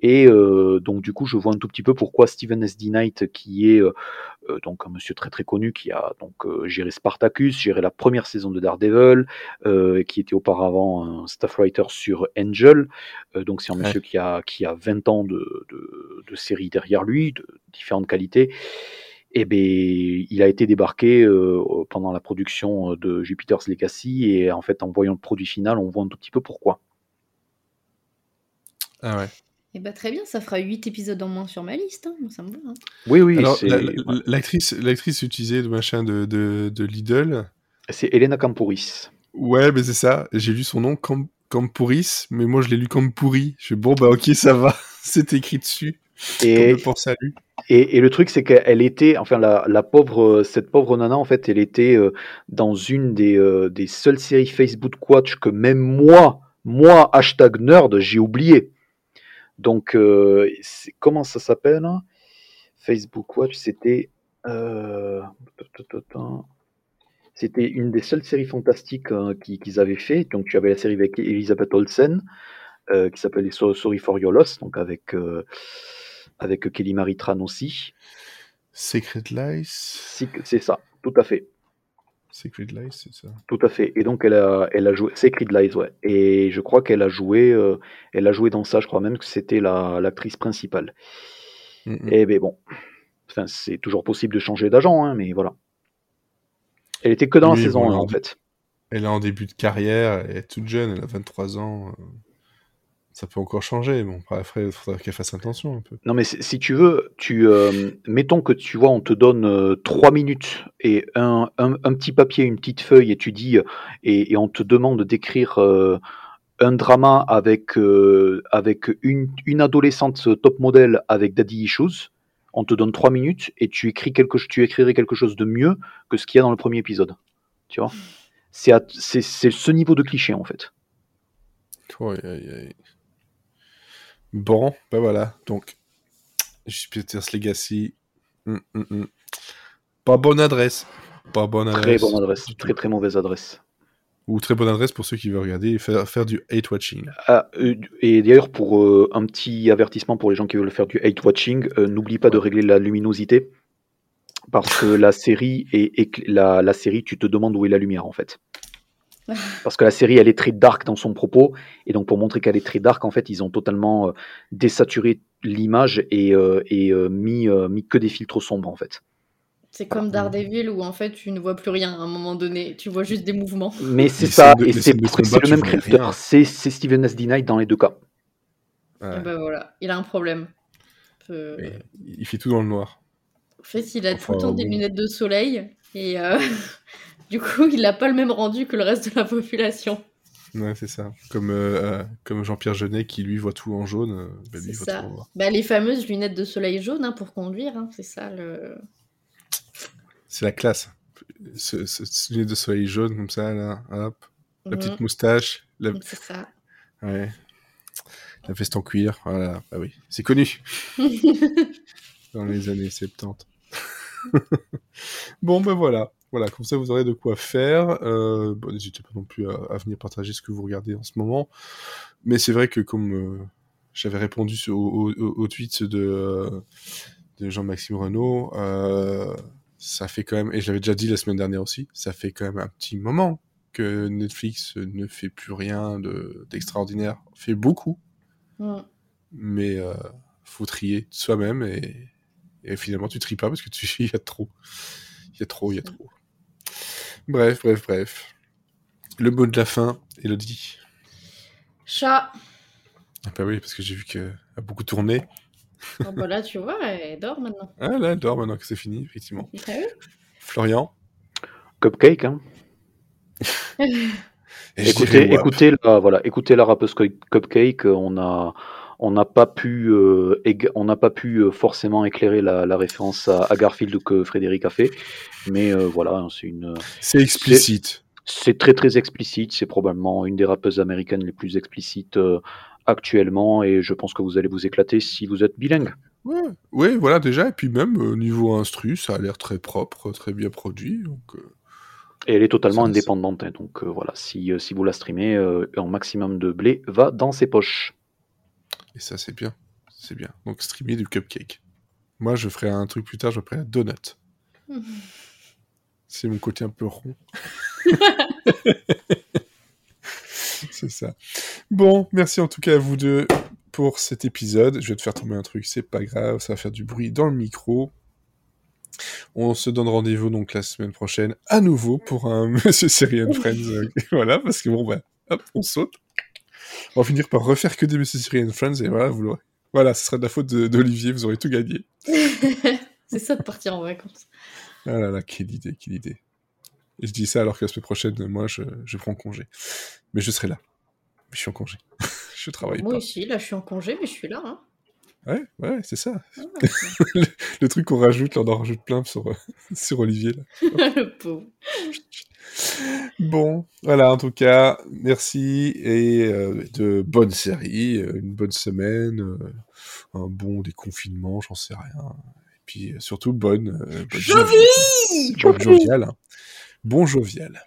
Et euh, donc du coup, je vois un tout petit peu pourquoi Steven S. D. Knight, qui est euh, euh, donc un monsieur très très connu, qui a donc géré Spartacus, géré la première saison de Daredevil, qui était auparavant un staff writer sur Angel. donc c'est un monsieur qui a qui a 20 ans de, de, de série derrière lui, de différentes qualités. Et eh ben, il a été débarqué pendant la production de Jupiter's Legacy et en fait, en voyant le produit final, on voit un tout petit peu pourquoi. Ah ouais. Et eh bah très bien, ça fera 8 épisodes en moins sur ma liste, hein. ça me va. Hein. Oui, oui. l'actrice, l'actrice utilisée de machin de, de, de Lidl. C'est Elena Campouris. Ouais, mais c'est ça. J'ai lu son nom Camp Campouris, mais moi je l'ai lu comme pourri. Je suis bon, bah ok, ça va. [LAUGHS] c'est écrit dessus. Et, le Et, et, le truc, c'est qu'elle était, enfin, la, la, pauvre, cette pauvre nana, en fait, elle était euh, dans une des, euh, des seules séries Facebook Watch que même moi, moi, hashtag nerd, j'ai oublié. Donc, euh, comment ça s'appelle hein? Facebook Watch, c'était. C'était une des seules séries fantastiques qu'ils avaient fait. Donc, tu avais la série avec Elisabeth Olsen, qui s'appelait Sorry for Your Loss, donc avec avec Kelly Maritran aussi. Secret Lies C'est ça, tout à fait. Secret Lies, c'est ça. Tout à fait. Et donc elle a, elle a joué Secret Lies, ouais. Et je crois qu'elle a joué, euh, elle a joué dans ça. Je crois même que c'était l'actrice principale. Et ben bon, enfin c'est toujours possible de changer d'agent, hein, mais voilà. Elle était que dans la saison 1 en fait. Elle est en début de carrière, elle est toute jeune, elle a 23 ans. Euh ça peut encore changer. Bon, après, il faudra qu'elle fasse attention un peu. Non, mais si tu veux, tu, euh, mettons que tu vois, on te donne euh, trois minutes et un, un, petit papier, une petite feuille, et tu dis, et, on te demande d'écrire euh, un drama avec, avec une, une adolescente top modèle avec daddy issues. On te donne trois minutes et tu écris quelque, tu écrirais quelque chose de mieux que ce qu'il y a dans le premier épisode. Tu vois? C'est ce niveau de cliché en fait. Aïe, aïe, aïe. Bon, ben voilà. Donc, Jupiter's Legacy. Hum, hum. Pas bonne adresse. Pas bonne adresse. Très bonne adresse. Très très mauvaise adresse. Ou très bonne adresse pour ceux qui veulent regarder et faire, faire du hate watching. Ah, euh, et d'ailleurs, pour euh, un petit avertissement pour les gens qui veulent faire du hate watching, euh, n'oublie pas de régler la luminosité. Parce que la série, est, la, la série, tu te demandes où est la lumière en fait. Parce que la série, elle est très dark dans son propos. Et donc, pour montrer qu'elle est très dark, en fait, ils ont totalement euh, désaturé l'image et, euh, et euh, mis, mis que des filtres sombres, en fait. C'est comme Daredevil où en fait tu ne vois plus rien à un moment donné, tu vois juste des mouvements. Mais c'est ça, et c'est le même créateur, c'est Steven S. Knight dans les deux cas. Et ben voilà, il a un problème. Il fait tout dans le noir. En fait, il a tout le temps des lunettes de soleil et [LAUGHS] Du coup, il n'a pas le même rendu que le reste de la population. Ouais, c'est ça. Comme, euh, euh, comme Jean-Pierre Jeunet qui lui voit tout en jaune. Euh, bah, lui, ça. Bah, les fameuses lunettes de soleil jaune hein, pour conduire, hein, c'est ça le. C'est la classe. Ce, ce, lunettes de soleil jaune comme ça, là, hop. La petite mhm. moustache. C'est ça. Ouais. La veste en cuir, voilà. Bah oui, c'est connu. [LAUGHS] Dans les années 70. [LAUGHS] bon, ben voilà. Voilà, comme ça vous aurez de quoi faire. Euh, bon, N'hésitez pas non plus à, venir partager ce que vous regardez en ce moment. Mais c'est vrai que comme euh, j'avais répondu au, au, tweet de, euh, de Jean-Maxime Renault, euh, ça fait quand même, et je l'avais déjà dit la semaine dernière aussi, ça fait quand même un petit moment que Netflix ne fait plus rien d'extraordinaire. fait beaucoup, mais euh, faut trier soi-même et, et, finalement tu tries pas parce que tu [LAUGHS] il y a trop. Il y a trop, il y a trop. Bref, bref, bref. Le mot de la fin, Elodie. Chat. Ah bah oui, parce que j'ai vu qu'elle a beaucoup tourné. Oh bah là, tu vois, elle dort maintenant. Ah là, elle dort maintenant que c'est fini, effectivement. Florian. Cupcake, hein. [LAUGHS] écoutez, écoutez, la, voilà, écoutez la rappeuse Cupcake, on a, on n'a pas pu, euh, on n'a pas pu euh, forcément éclairer la, référence à, Garfield que Frédéric a fait, mais euh, voilà, hein, c'est une. C'est explicite. C'est très très explicite. C'est probablement une des rappeuses américaines les plus explicites actuellement, et je pense que vous allez vous éclater si vous êtes bilingue. Ouais, ouais voilà déjà, et puis même au niveau instru, ça a l'air très propre, très bien produit. Donc, et elle est totalement indépendante, hein, donc voilà, si, si vous la streamez, un maximum de blé va dans ses poches. Et ça, c'est bien. C'est bien. Donc, streamer du cupcake. Moi, je ferai un truc plus tard, je ferai un donut. [LAUGHS] c'est mon côté un peu rond. [LAUGHS] c'est ça. Bon, merci en tout cas à vous deux pour cet épisode. Je vais te faire tomber un truc, c'est pas grave, ça va faire du bruit dans le micro. On se donne rendez-vous donc la semaine prochaine à nouveau pour un [LAUGHS] Monsieur Syrian Friends. voilà, parce que bon, bah, hop, on saute. On va finir par refaire que des Mrs. and Friends et voilà, vous l'aurez. Voilà, ce sera de la faute d'Olivier, vous aurez tout gagné. [LAUGHS] c'est ça de partir en vacances. Ah là là, quelle idée, quelle idée. Et je dis ça alors que la semaine prochaine, moi, je, je prends congé. Mais je serai là. Je suis en congé. [LAUGHS] je travaille moi pas. aussi, là, je suis en congé, mais je suis là. Hein. Ouais, ouais, c'est ça. Ah, [LAUGHS] le, truc qu'on rajoute, là, on en rajoute plein sur, sur Olivier. Là. le pauvre. Bon, voilà, en tout cas, merci et euh, de bonnes séries, euh, une bonne semaine, euh, un bon déconfinement, j'en sais rien. Et puis surtout, bonne. bonne jovial Bon jovial. Hein. Bon jovial.